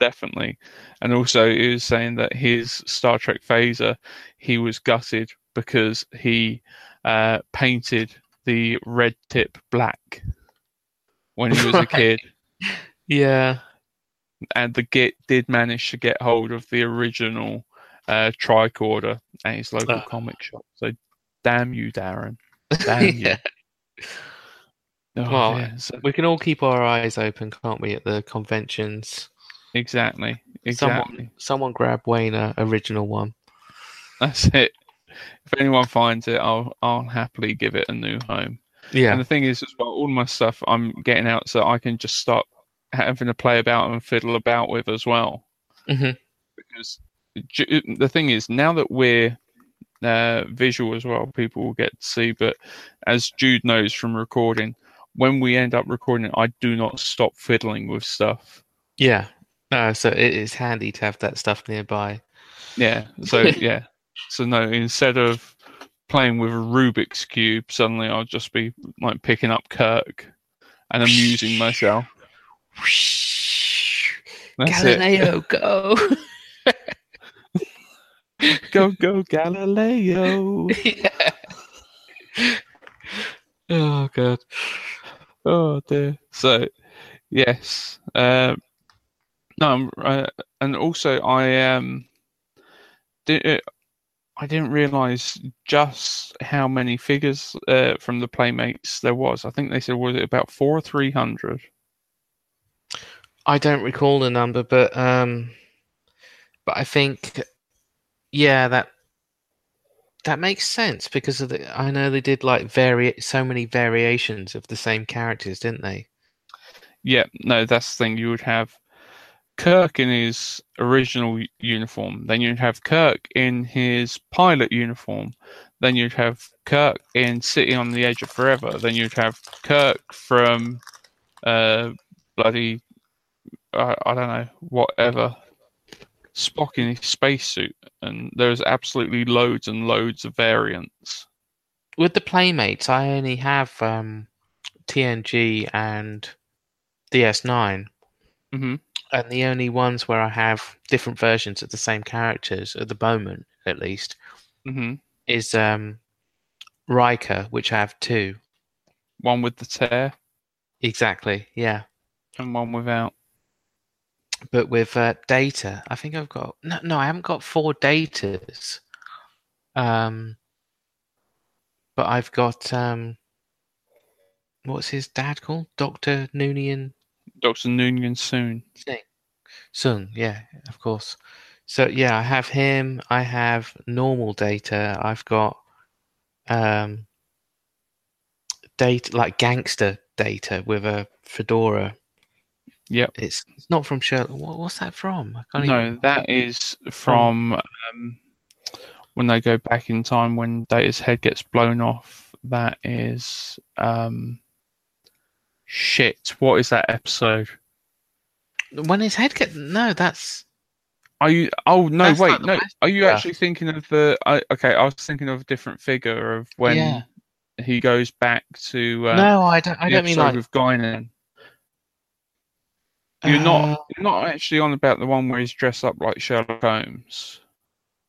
S7: definitely. And also, he was saying that his Star Trek phaser, he was gutted because he uh, painted the red tip black when he was a kid.
S6: Yeah.
S7: And the Git did manage to get hold of the original uh, tricorder at his local
S6: Ah.
S7: comic shop. So, damn you, Darren. Damn you. Oh,
S6: Well,
S7: yeah, so-
S6: We can all keep our eyes open, can't we, at the conventions?
S7: exactly. Exactly.
S6: Someone, someone grab Wayne a original one.
S7: That's it. If anyone finds it, I'll I'll happily give it a new home.
S6: Yeah.
S7: And the thing is, as well, all my stuff I'm getting out so I can just stop having to play about and fiddle about with as well.
S6: Mhm.
S7: Because the thing is, now that we're uh, visual as well, people will get to see. But as Jude knows from recording, when we end up recording, I do not stop fiddling with stuff.
S6: Yeah. No, so it is handy to have that stuff nearby.
S7: Yeah. So yeah. So no, instead of playing with a Rubik's cube, suddenly I'll just be like picking up Kirk and amusing myself. That's.
S6: Galileo, go!
S7: Go go Galileo.
S6: yeah. Oh god.
S7: Oh dear. So yes. Um no, uh, and also I um did, uh, I didn't realize just how many figures uh, from the playmates there was. I think they said was it about four or three hundred.
S6: I don't recall the number, but um, but I think, yeah, that that makes sense because of the. I know they did like vari so many variations of the same characters, didn't they?
S7: Yeah, no, that's the thing. You would have Kirk in his original uniform. Then you'd have Kirk in his pilot uniform. Then you'd have Kirk in City on the Edge of Forever. Then you'd have Kirk from uh, bloody, uh, I don't know, whatever. Spock in his spacesuit. And there's absolutely loads and loads of variants.
S6: With the Playmates, I only have um, TNG and DS9.
S7: Mhm.
S6: And the only ones where I have different versions of the same characters at the moment, at least,
S7: hmm
S6: is um, Riker, which I have two.
S7: One with the tear
S6: Exactly, yeah.
S7: and one without.
S6: But with uh, data, I think I've got no, no, I haven't got four datas. Um, but I've got um, what's his dad called? Doctor Noonien
S7: Dr. Noonien
S6: Soong. Soong, yeah, of course. So yeah, I have him. I have normal data. I've got um, data like gangster data with a fedora.
S7: Yep.
S6: It's it's not from Sherlock. What, what's that from? I can't
S7: No,
S6: even.
S7: that is from um, when they go back in time when Data's head gets blown off. That is um, shit. What is that episode?
S6: When his head gets no, that's
S7: Are you? Oh no,
S6: That's
S7: wait, no. Are you
S6: yeah.
S7: actually thinking of the? I, okay, I was thinking of a different figure of when
S6: Yeah.
S7: he goes back to. Uh,
S6: no. I don't. I don't mean like.
S7: with Guinan. You're not.
S6: uh,
S7: You're not actually on about the one where he's dressed up like Sherlock Holmes.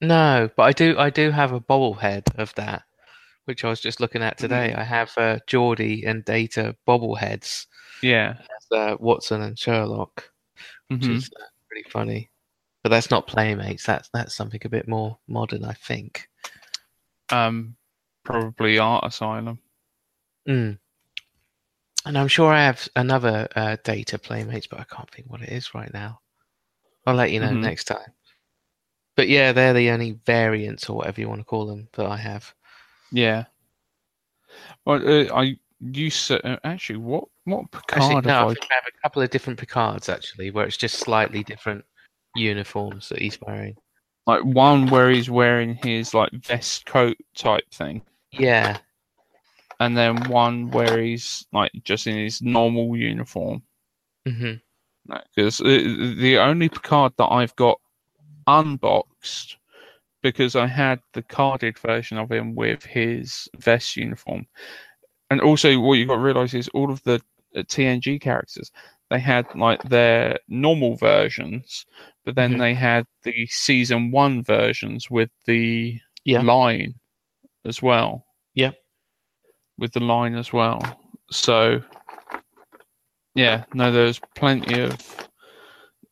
S6: No, but I do. I do have a bobblehead of that, which I was just looking at today.
S7: Mm.
S6: I have uh, Geordi and Data bobbleheads.
S7: Yeah.
S6: Uh, Watson and Sherlock, which
S7: Mhm.
S6: is uh, pretty funny. But that's not Playmates. That's that's something a bit more modern, I think.
S7: Um, probably Art Asylum.
S6: Mm. And I'm sure I have another uh, Data Playmates, but I can't think what it is right now. I'll let you know
S7: Mhm.
S6: next time. But yeah, they're the only variants or whatever you want to call them that I have.
S7: Yeah. Well, uh, I you said uh, actually what what
S6: Actually,
S7: Picard
S6: no,
S7: have I?
S6: think I have a couple of different Picards actually, where it's just slightly different uniforms that he's wearing.
S7: Like one where he's wearing his like vest coat type thing,
S6: Yeah,
S7: and then one where he's like just in his normal uniform. Because uh, the only Picard that I've got unboxed, because I had the carded version of him with his vest uniform, and also what you've got to realize is all of the uh, TNG characters they had like their normal versions, but then
S6: Mhm.
S7: they had the season one versions with the
S6: Yeah.
S7: line as well.
S6: Yeah.
S7: With the line as well. So yeah, no, there's plenty of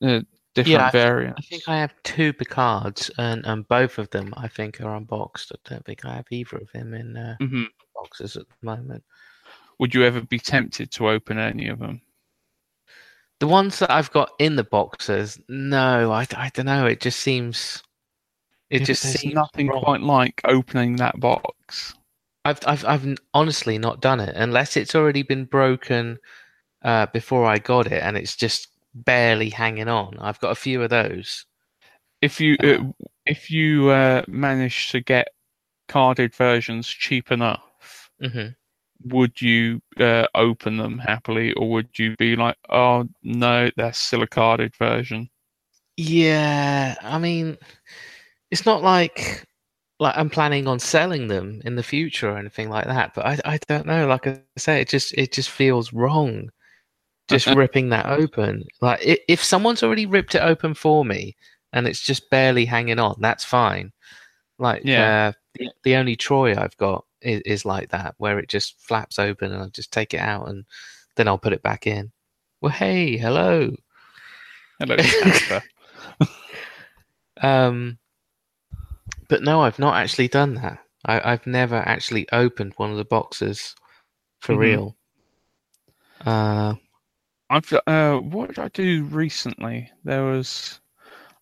S7: uh, different
S6: Yeah, I think-
S7: variants.
S6: I think I have two Picards, and, and both of them I think are unboxed. I don't think I have either of them in uh,
S7: Mhm.
S6: boxes at the moment.
S7: Would you ever be tempted to open any of them?
S6: The ones that I've got in the boxes, no, I, I don't know. It just seems, it
S7: Yeah,
S6: just seems
S7: nothing
S6: wrong.
S7: quite like opening that box.
S6: I've, I've, I've honestly not done it unless it's already been broken uh, before I got it, and it's just barely hanging on. I've got a few of those.
S7: If you uh, if you uh, manage to get carded versions cheap enough,
S6: hmm
S7: would you uh, open them happily, or would you be like, "Oh no, that's still a carded version"?
S6: Yeah, I mean, it's not like like I'm planning on selling them in the future or anything like that. But I, I don't know. Like I say, it just it just feels wrong, just ripping that open. Like if someone's already ripped it open for me and it's just barely hanging on, that's fine. Like
S7: Yeah.
S6: uh, the the only Troi I've got is, is like that, where it just flaps open and I just take it out and then I'll put it back in. Well, hey, hello.
S7: Hello,
S6: Um, but no, I've not actually done that. I, I've never actually opened one of the boxes for
S7: Mhm.
S6: real. Uh,
S7: I've uh, what did I do recently? There was,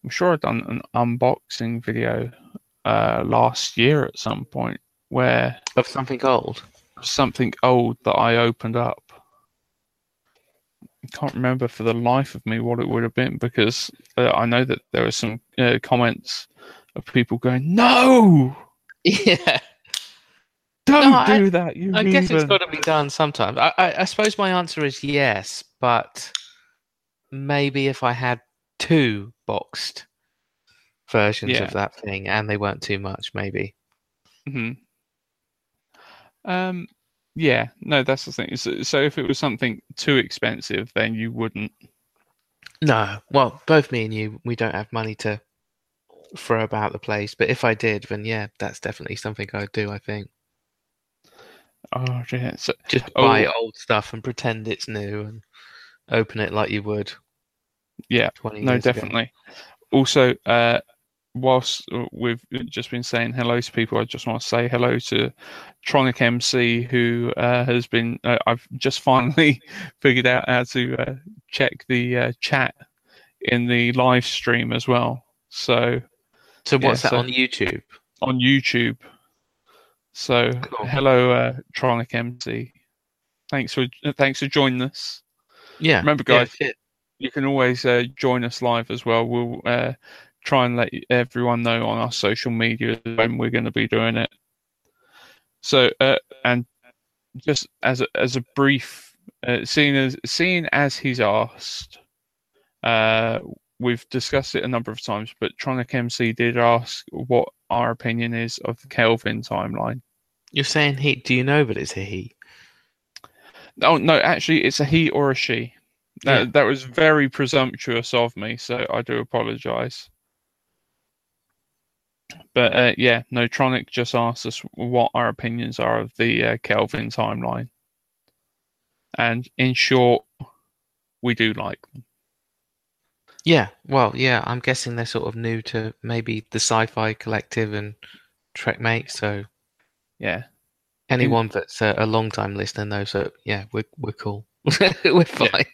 S7: I'm sure I've done an unboxing video uh, last year at some point where
S6: of something old.
S7: something old that I opened up. can't remember for the life of me what it would have been because uh, I know that there were some uh, comments of people going, "No,
S6: Yeah.
S7: don't
S6: No, I-
S7: do that." You
S6: I guess it's got to be done sometimes. I, I, I suppose my answer is yes, but maybe if I had two boxed versions
S7: Yeah.
S6: of that thing and they weren't too much, maybe.
S7: Mhm. Um, yeah, no, that's the thing. So, so if it was something too expensive, then you wouldn't.
S6: No, well, both me and you, we don't have money to throw about the place. But if I did, then yeah, that's definitely something I'd do. I think
S7: Oh, yeah. So,
S6: just
S7: Oh.
S6: buy old stuff and pretend it's new and open it like you would.
S7: Yeah, no,
S6: years ago.
S7: definitely. Also, uh, whilst we've just been saying hello to people, I just want to say hello to Tronic MC, who uh, has been. Uh, I've just finally figured out how to uh, check the uh, chat in the live stream as well. So
S6: So
S7: Yeah,
S6: what's that
S7: so-
S6: on YouTube?
S7: on YouTube. So
S6: Cool.
S7: hello, uh, Tronic MC. Thanks for thanks for joining us.
S6: Yeah.
S7: Remember,
S6: yeah,
S7: guys,
S6: fit.
S7: you can always uh, join us live as well. We'll uh, try and let everyone know on our social media when we're going to be doing it. So, uh, and just as a, as a brief, uh, seeing as seeing as he's asked, uh, we've discussed it a number of times, but Tronic MC did ask what our opinion is of the Kelvin timeline.
S6: You're saying he? Do you know that it's a he?
S7: Oh no, actually, it's a he or a she. That
S6: Yeah.
S7: that was very presumptuous of me, so I do apologise. But uh, yeah, no, Tronic just asked us what our opinions are of the uh, Kelvin timeline, and in short, we do like them.
S6: Yeah. Well, yeah. I'm guessing they're sort of new to maybe the Sci-Fi Collective and Trekmate. So
S7: Yeah,
S6: anyone that's a, a long time listener knows that. Yeah, we're we're cool. we're fine.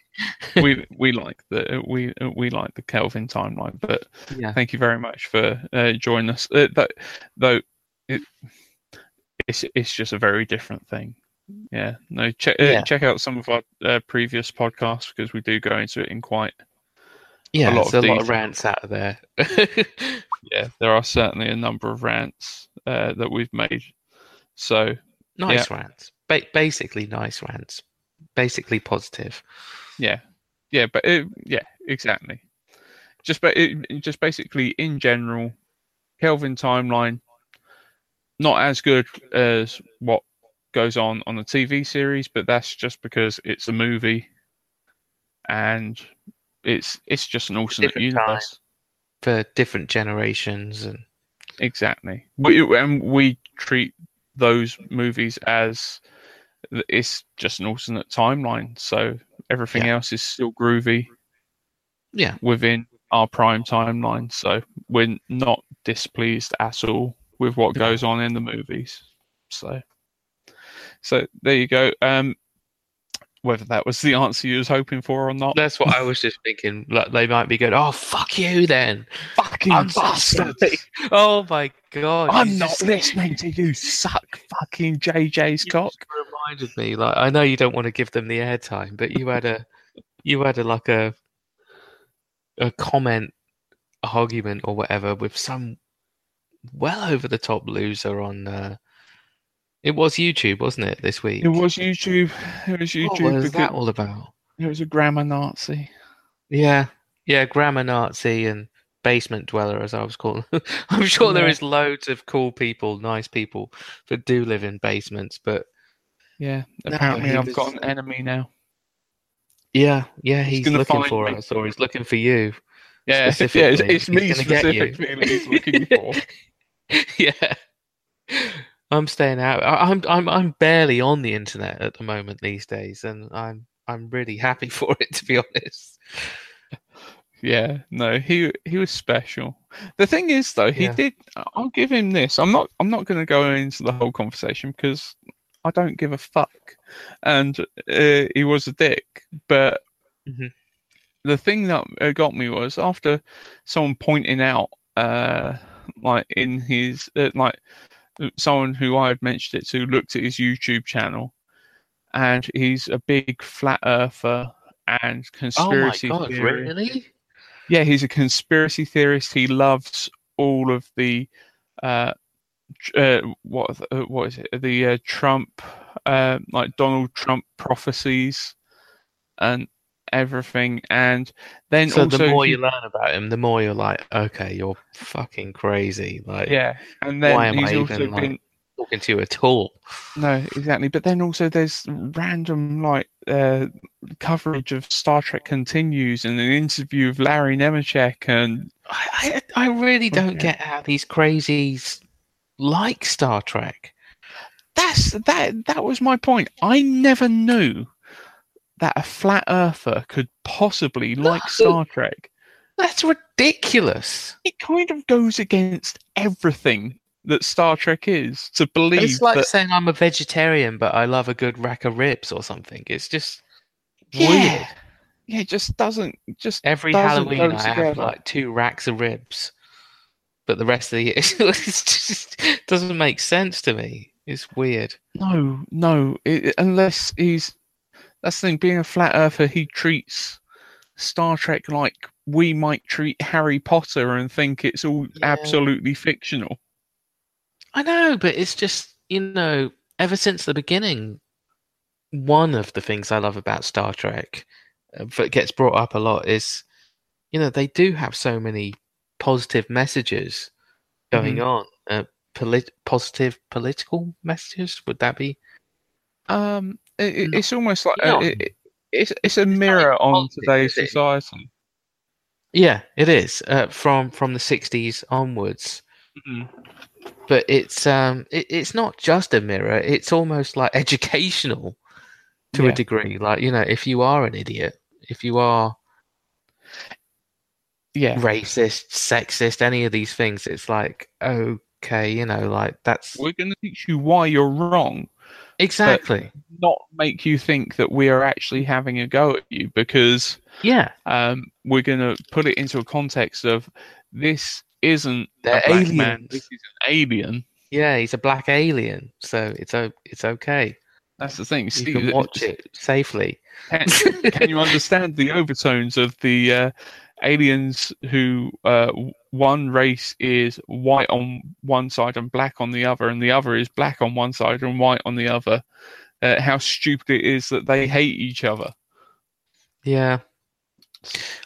S7: we we like the we we like the Kelvin timeline, but
S6: Yeah.
S7: thank you very much for uh, joining us. Uh, that, though, it, it's it's just a very different thing. Yeah, no, check uh, check out some of our uh, previous podcasts because we do go into it in quite.
S6: Yeah.
S7: lot
S6: there's
S7: of
S6: a lot of rants out of there.
S7: Yeah, there are certainly a number of rants uh, that we've made. So
S6: nice rants. Ba- basically, nice rants. Basically positive.
S7: yeah, yeah, but it, yeah, exactly. Just but just basically in general, Kelvin timeline not as good as what goes on on the TV series, but that's just because it's a movie and it's it's just an alternate
S6: Different
S7: universe.
S6: for different generations and
S7: Exactly. We and we treat those movies as it's just an alternate timeline, so everything
S6: Yeah.
S7: else is still groovy
S6: yeah
S7: within our prime timeline. So we're not displeased at all with what goes on in the movies. So, so there you go. Um, whether that was the answer you was hoping for or not,
S6: that's what i was just thinking like they might be going oh fuck you then
S7: fucking
S6: I'm
S7: bastard.
S6: oh my god
S7: I'm not listening to you. Suck fucking JJ's
S6: you
S7: cock.
S6: reminded me like i know you don't want to give them the airtime but you had a you had a like a a comment argument or whatever with some well over the top loser on uh it was youtube wasn't it this week
S7: It was YouTube. It was YouTube
S6: what was that all about
S7: it was a grammar Nazi.
S6: Yeah, yeah, grammar Nazi and basement dweller, as I was calling. I'm sure there
S7: Yeah.
S6: is loads of cool people, nice people that do live in basements, but
S7: Yeah, apparently
S6: he
S7: I've
S6: was-
S7: got an enemy now.
S6: yeah, yeah, he's
S7: gonna
S6: looking for
S7: me.
S6: us, or he's looking for you.
S7: Yeah, yeah, it's, it's me
S6: gonna get you.
S7: specifically he's looking for.
S6: yeah, I'm staying out. I, I'm I'm I'm barely on the internet at the moment these days, and I'm I'm really happy for it to be honest.
S7: Yeah, no, he he was special. The thing is, though, he
S6: Yeah.
S7: did. I'll give him this. I'm not. I'm not going to go into the whole conversation because I don't give a fuck. And uh, he was a dick. But
S6: Mhm.
S7: the thing that uh, got me was after someone pointing out, uh, like in his uh, like someone who I had mentioned it to looked at his YouTube channel, and he's a big flat earther and conspiracy.
S6: Oh my god,
S7: theory.
S6: really?
S7: Yeah, he's a conspiracy theorist. He loves all of the uh, uh what uh, what is it? The uh, Trump uh, like Donald Trump prophecies and everything. And then
S6: So
S7: also
S6: the more
S7: he-
S6: you learn about him, the more you're like, okay, you're fucking crazy. Like,
S7: yeah, and then
S6: why am
S7: he's
S6: I
S7: also
S6: even, like-
S7: been
S6: talking to you at all.
S7: No, exactly. But then also there's random like uh, coverage of Star Trek continues and an interview of Larry Nemecek and
S6: I, I, I really don't
S7: Okay.
S6: get how these crazies like Star Trek.
S7: that's that that was my point. I never knew that a flat earther could possibly like
S6: No.
S7: Star Trek.
S6: That's ridiculous.
S7: It kind of goes against everything that Star Trek is to believe
S6: It's like
S7: that
S6: saying I'm a vegetarian, but I love a good rack of ribs or something. It's just
S7: yeah,
S6: weird.
S7: yeah, it just doesn't just
S6: Every
S7: doesn't
S6: Halloween, I have like two racks of ribs, but the rest of the year it just doesn't make sense to me. It's weird.
S7: No, no. It, unless he's that's the thing. Being a flat earther, he treats Star Trek like we might treat Harry Potter and think it's all
S6: Yeah.
S7: absolutely fictional.
S6: I know, but it's just, you know, ever since the beginning, one of the things I love about Star Trek uh, that gets brought up a lot is, you know, they do have so many positive messages going
S7: Mhm.
S6: on. Uh, polit- positive political messages, would that be?
S7: Um, it, it- it's almost like uh, it, it- it's it's a mirror on today's society.
S6: Yeah, it is uh, from from the '60s onwards.
S7: Mhm.
S6: But it's um, it, it's not just a mirror. It's almost like educational to
S7: Yeah.
S6: a degree. Like you know, if you are an idiot, if you are
S7: Yeah,
S6: racist, sexist, any of these things, it's like okay, you know, like that's
S7: we're going to teach you why you're wrong,
S6: exactly
S7: not make you think that we are actually having a go at you because
S6: yeah.
S7: um, we're going to put it into a context of this isn't
S6: They're
S7: a black man, this is an alien.
S6: Yeah, he's a black alien, so it's o- it's okay.
S7: That's the thing.
S6: You
S7: Steve,
S6: can watch it safely.
S7: Can, can you understand the overtones of the uh, aliens who uh, one race is white on one side and black on the other, and the other is black on one side and white on the other? Uh, how stupid it is that they hate each other.
S6: Yeah.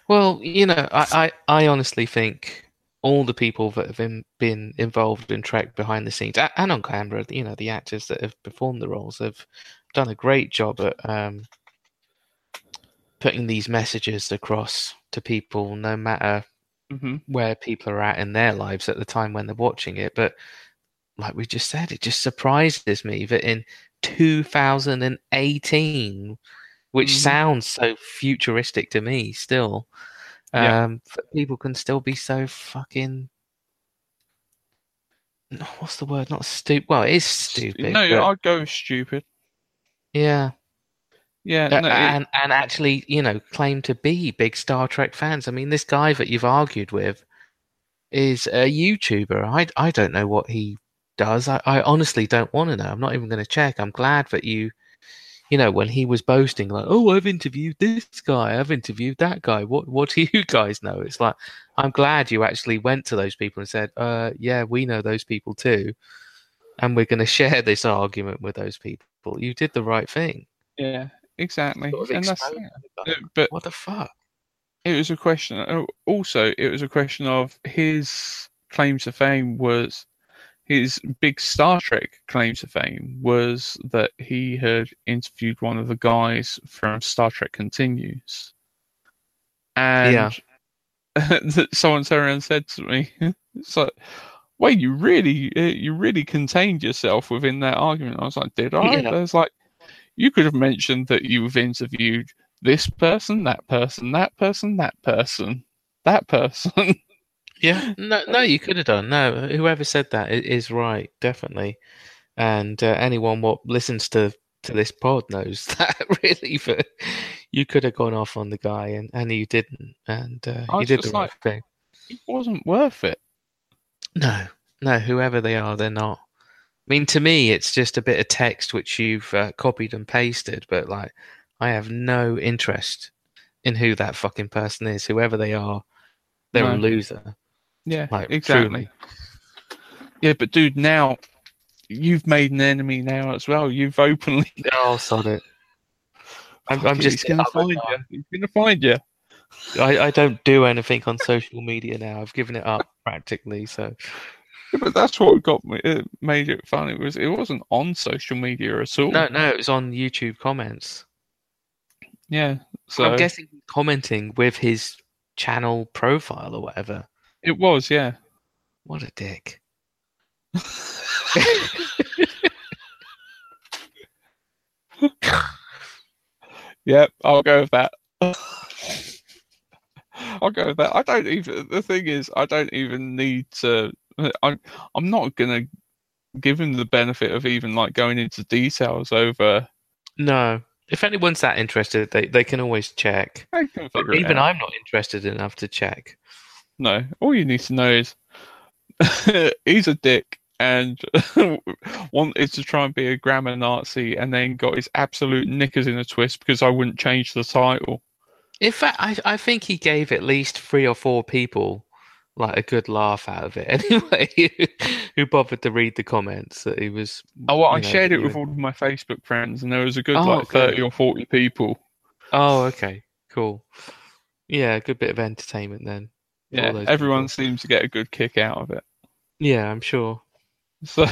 S6: Well, you know, I, I, I honestly think all the people that have been, been involved in Trek behind the scenes and on camera, you know, the actors that have performed the roles have done a great job at um, putting these messages across to people, no matter
S7: hmm
S6: where people are at in their lives at the time when they're watching it. But like we just said, it just surprises me that in 2018, which
S7: Mhm.
S6: sounds so futuristic to me still,
S7: Yeah.
S6: um, people can still be so fucking. What's the word? Not stupid. Well, it is stupid.
S7: No,
S6: but-
S7: I'd go stupid.
S6: yeah.
S7: Yeah,
S6: Uh,
S7: no,
S6: and and actually, you know, claim to be big Star Trek fans. I mean, this guy that you've argued with is a YouTuber. I I don't know what he does. I, I honestly don't want to know. I'm not even going to check. I'm glad that you, you know, when he was boasting like, "Oh, I've interviewed this guy. I've interviewed that guy. What what do you guys know?" It's like I'm glad you actually went to those people and said, "Uh, yeah, we know those people too, and we're going to share this argument with those people." You did the right thing.
S7: yeah, exactly.
S6: Sort of
S7: And that's, but
S6: What the fuck?
S7: it was a question. uh, Also, it was a question of his claim to fame was his big Star Trek claim to fame was that he had interviewed one of the guys from Star Trek Continues, and
S6: Yeah.
S7: that someone turned around and said to me, "It's like." Well, you really, you really contained yourself within that argument. I was like, "Did I?"
S6: Yeah.
S7: I was like, "You could have mentioned that you've interviewed this person, that person, that person, that person, that person.
S6: Yeah, no, no, you could have done. No, whoever said that is right, definitely. And uh, anyone what listens to to this pod knows that really. But you could have gone off on the guy, and and you didn't, and uh, you did the right
S7: like-
S6: thing.
S7: it wasn't worth it.
S6: No, no, whoever they are, they're not. I mean, to me, it's just a bit of text which you've uh, copied and pasted, but like, I have no interest in who that fucking person is, whoever they are. They're a loser.
S7: Yeah,
S6: Like,
S7: exactly.
S6: truly.
S7: Yeah, but dude, now you've made an enemy now as well. You've openly.
S6: Oh, sod it. I'm, I'm
S7: it,
S6: just
S7: He's gonna find you. He's gonna find you.
S6: I, I don't do anything on social media now. I've given it up practically. So
S7: Yeah, but that's what got me. It made it fun. It was. It wasn't on social media at all.
S6: no, no, it was on YouTube comments.
S7: Yeah. So
S6: I'm guessing commenting with his channel profile or whatever.
S7: it was. Yeah.
S6: What a dick.
S7: Yep. I'll go with that. I'll go with that. I don't even. The thing is, I don't even need to. I'm. I'm not gonna give him the benefit of even like going into details over.
S6: No. If anyone's that interested, they, they can always check.
S7: I can
S6: But
S7: figure it
S6: even. I'm not interested enough to check.
S7: No, all you need to know is he's a dick and wanted to try and be a grammar Nazi and then got his absolute knickers in a twist because I wouldn't change the title.
S6: In fact, I, I think he gave at least three or four people like a good laugh out of it anyway, who bothered to read the comments that he was.
S7: Oh, well, I
S6: know,
S7: shared it with all of my Facebook friends and there was a good
S6: Oh,
S7: like 30
S6: good.
S7: or 40 people.
S6: Oh, okay, cool. Yeah, a good bit of entertainment then.
S7: Yeah, everyone
S6: people.
S7: seems to get a good kick out of it.
S6: Yeah, I'm sure.
S7: So,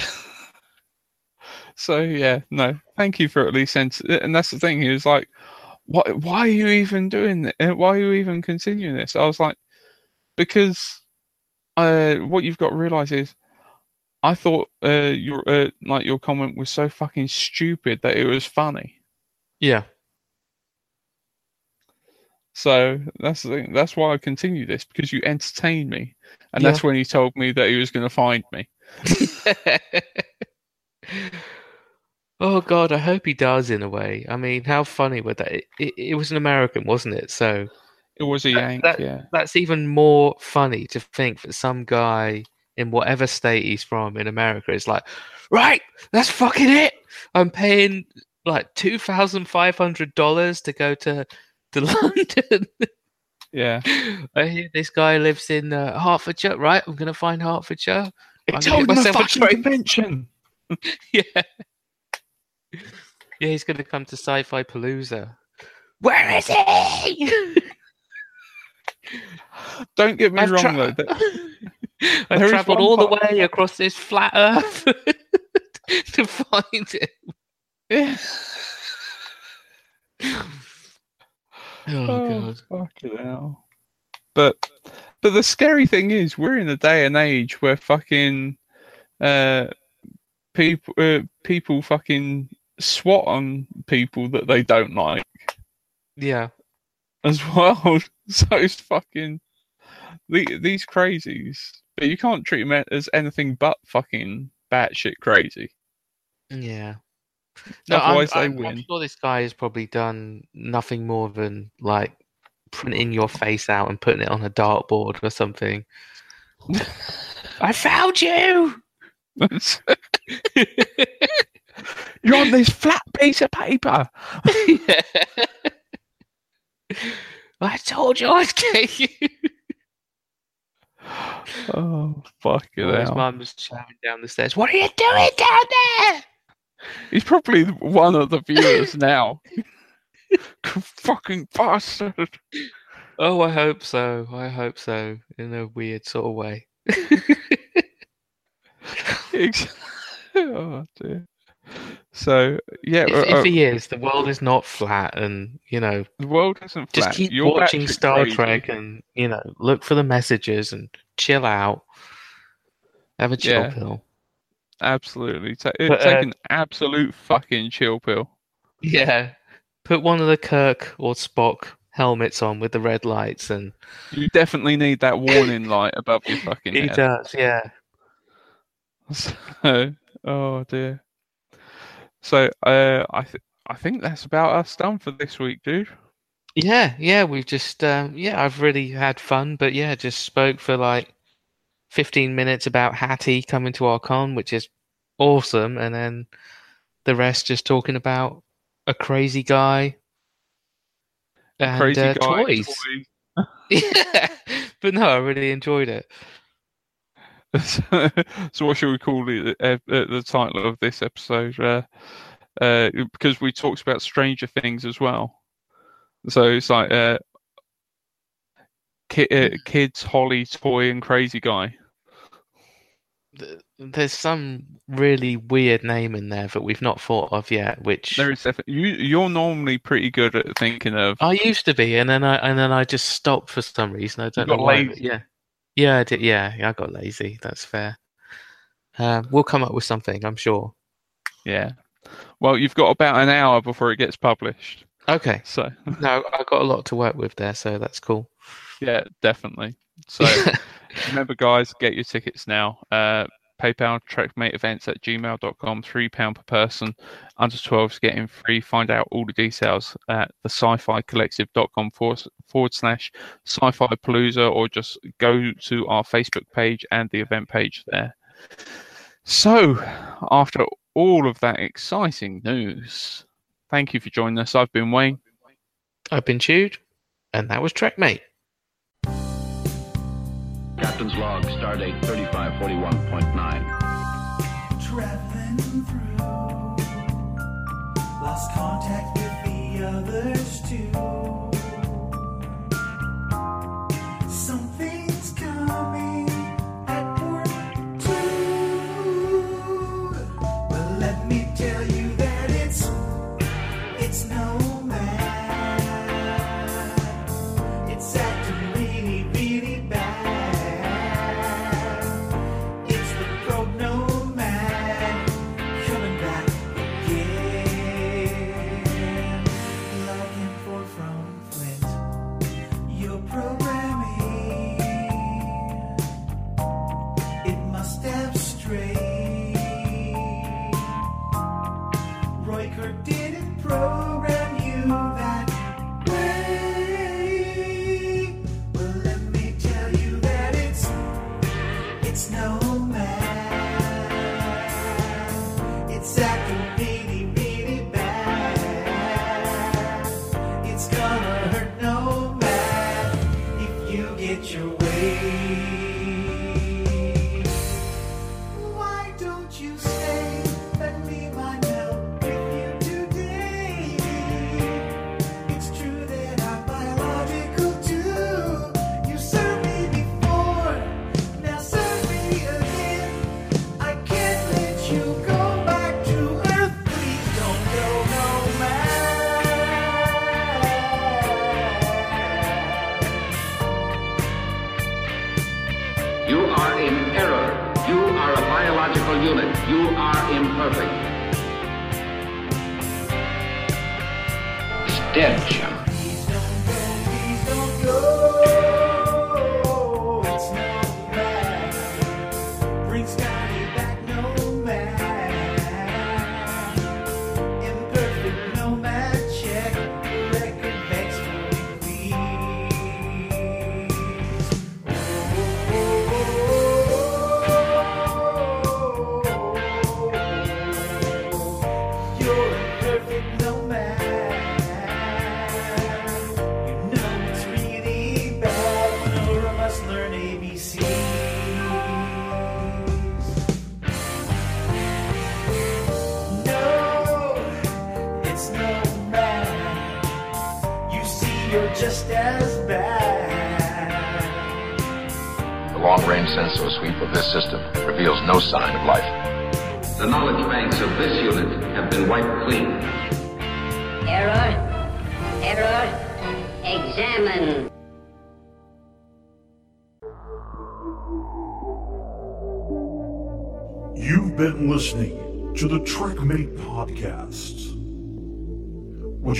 S7: so yeah, no, thank you for at least sent. And that's the thing. He was like, "What? Why are you even doing this? Why are you even continuing this?" I was like, "Because, uh, what you've got to realize is, I thought uh, your uh, like your comment was so fucking stupid that it was funny.
S6: Yeah.
S7: So that's the thing. That's why I continue this because you entertained me, and that's when he told me that he was going to find me.
S6: oh God, I hope he does. In a way, I mean, how funny would that? It, it, it was an American, wasn't it? So
S7: It was a
S6: That-
S7: yank,
S6: that-
S7: yeah.
S6: that's even more funny to think that some guy in whatever state he's from in America is like, right, that's fucking it. I'm paying like two thousand five hundred dollars to go to to London.
S7: Yeah.
S6: I hear this guy lives in uh, Hertfordshire. Right, I'm gonna find Hertfordshire. I'm
S7: It's
S6: gonna
S7: holding
S6: get
S7: a
S6: myself a train.
S7: convention.
S6: Yeah. Yeah, he's gonna come to Sci-Fi Palooza. Where is he?
S7: Don't get me
S6: I've
S7: wrong
S6: tra-
S7: though. that-
S6: I've travelled all the
S7: part-
S6: way across this flat Earth to find it.
S7: Yeah.
S6: Oh, god.
S7: fucking hell. But but the scary thing is, we're in a day and age where fucking uh, people uh, people fucking swat on people that they don't like
S6: Yeah.
S7: As well. so it's fucking the, these crazies. But you can't treat them as anything but fucking batshit crazy.
S6: Yeah.
S7: Otherwise,
S6: I'm,
S7: they
S6: I'm, I'm sure this guy has probably done nothing more than like printing your face out and putting it on a dartboard or something. I found you.
S7: You're on this flat piece of paper.
S6: I told you I'd get you.
S7: Oh fucking
S6: Oh, his mum was shouting down the stairs. What are you doing down there?
S7: He's probably one of the viewers now. fucking bastard.
S6: Oh, I hope so. I hope so. In a weird sort of way.
S7: Oh dear. So yeah,
S6: if,
S7: uh,
S6: if
S7: uh,
S6: he is, the world is not flat, and you know,
S7: the world isn't flat.
S6: just keep
S7: You're
S6: watching Star
S7: crazy.
S6: Trek, and you know, look for the messages and chill out. Have a chill
S7: Yeah.
S6: pill.
S7: Absolutely, Ta-
S6: But,
S7: take
S6: uh,
S7: an absolute fucking chill pill.
S6: Yeah. Put one of the Kirk or Spock helmets on with the red lights, and
S7: You definitely need that warning light above your fucking
S6: he
S7: head.
S6: does. Yeah.
S7: So, oh dear. So, uh, I th- I think that's about us done for this week, dude.
S6: Yeah, yeah, we've just um, yeah, I've really had fun, but yeah, just spoke for like fifteen minutes about Hattie coming to our con, which is awesome, and then the rest just talking about a crazy guy. and
S7: Crazy
S6: uh,
S7: guy.
S6: toys.
S7: toy.
S6: yeah, but no, I really enjoyed it.
S7: so what should we call the uh, the title of this episode? Uh, uh, because we talked about Stranger Things as well. So it's like uh, ki- uh, kids, Holly, toy, and crazy guy.
S6: There's some really weird name in there that we've not thought of yet. Which
S7: There is definitely you. You're normally pretty good at thinking of.
S6: I used to be, and then I and then I just stopped for some reason. I don't know why.
S7: lazy.
S6: Yeah, yeah, I did. Yeah, I got lazy. That's fair. Uh, we'll come up with something, I'm sure.
S7: Yeah. Well, you've got about an hour before it gets published.
S6: Okay.
S7: So
S6: No, I've got a lot to work with there, so that's cool.
S7: yeah, definitely. So remember, guys, get your tickets now. Uh, PayPal Trekmate events at gmail.com, £3 per person. Under 12s getting free. Find out all the details at the sci fi collective.com forward, forward slash sci fi palooza or just go to our Facebook page and the event page there. So, after all of that exciting news, thank you for joining us. I've been Wayne.
S6: I've been chewed, and that was Trekmate.
S4: Captain's log, stardate 3541.9.
S8: traveling through. Lost contact with the others too.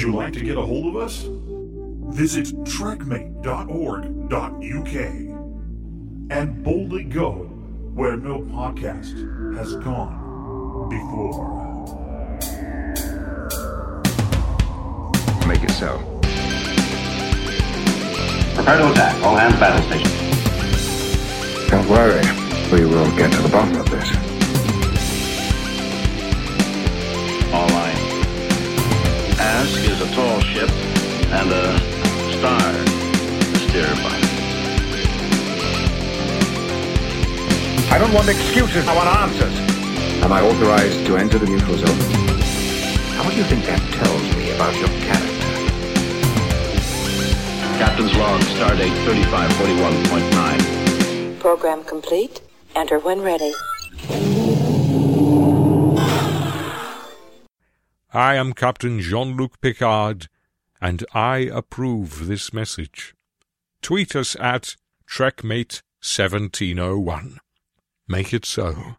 S8: You like to
S9: get a hold of us? Visit trekmate.org.uk and boldly go where no podcast has gone before.
S3: Make it so.
S4: Prepare to attack. All hands battle station.
S3: Don't worry. We will get to the bottom of this.
S4: All right. Ask is a tall ship and a star to steer by.
S3: I don't want excuses. I want answers. Am I authorized to enter the neutral zone? How do you think that tells me about your character?
S4: Captain's log, stardate 3541.9.
S5: Program complete. Enter when ready.
S2: I am Captain Jean Luc Picard, and I approve this message. Tweet us at TrekMate1701. Make it so.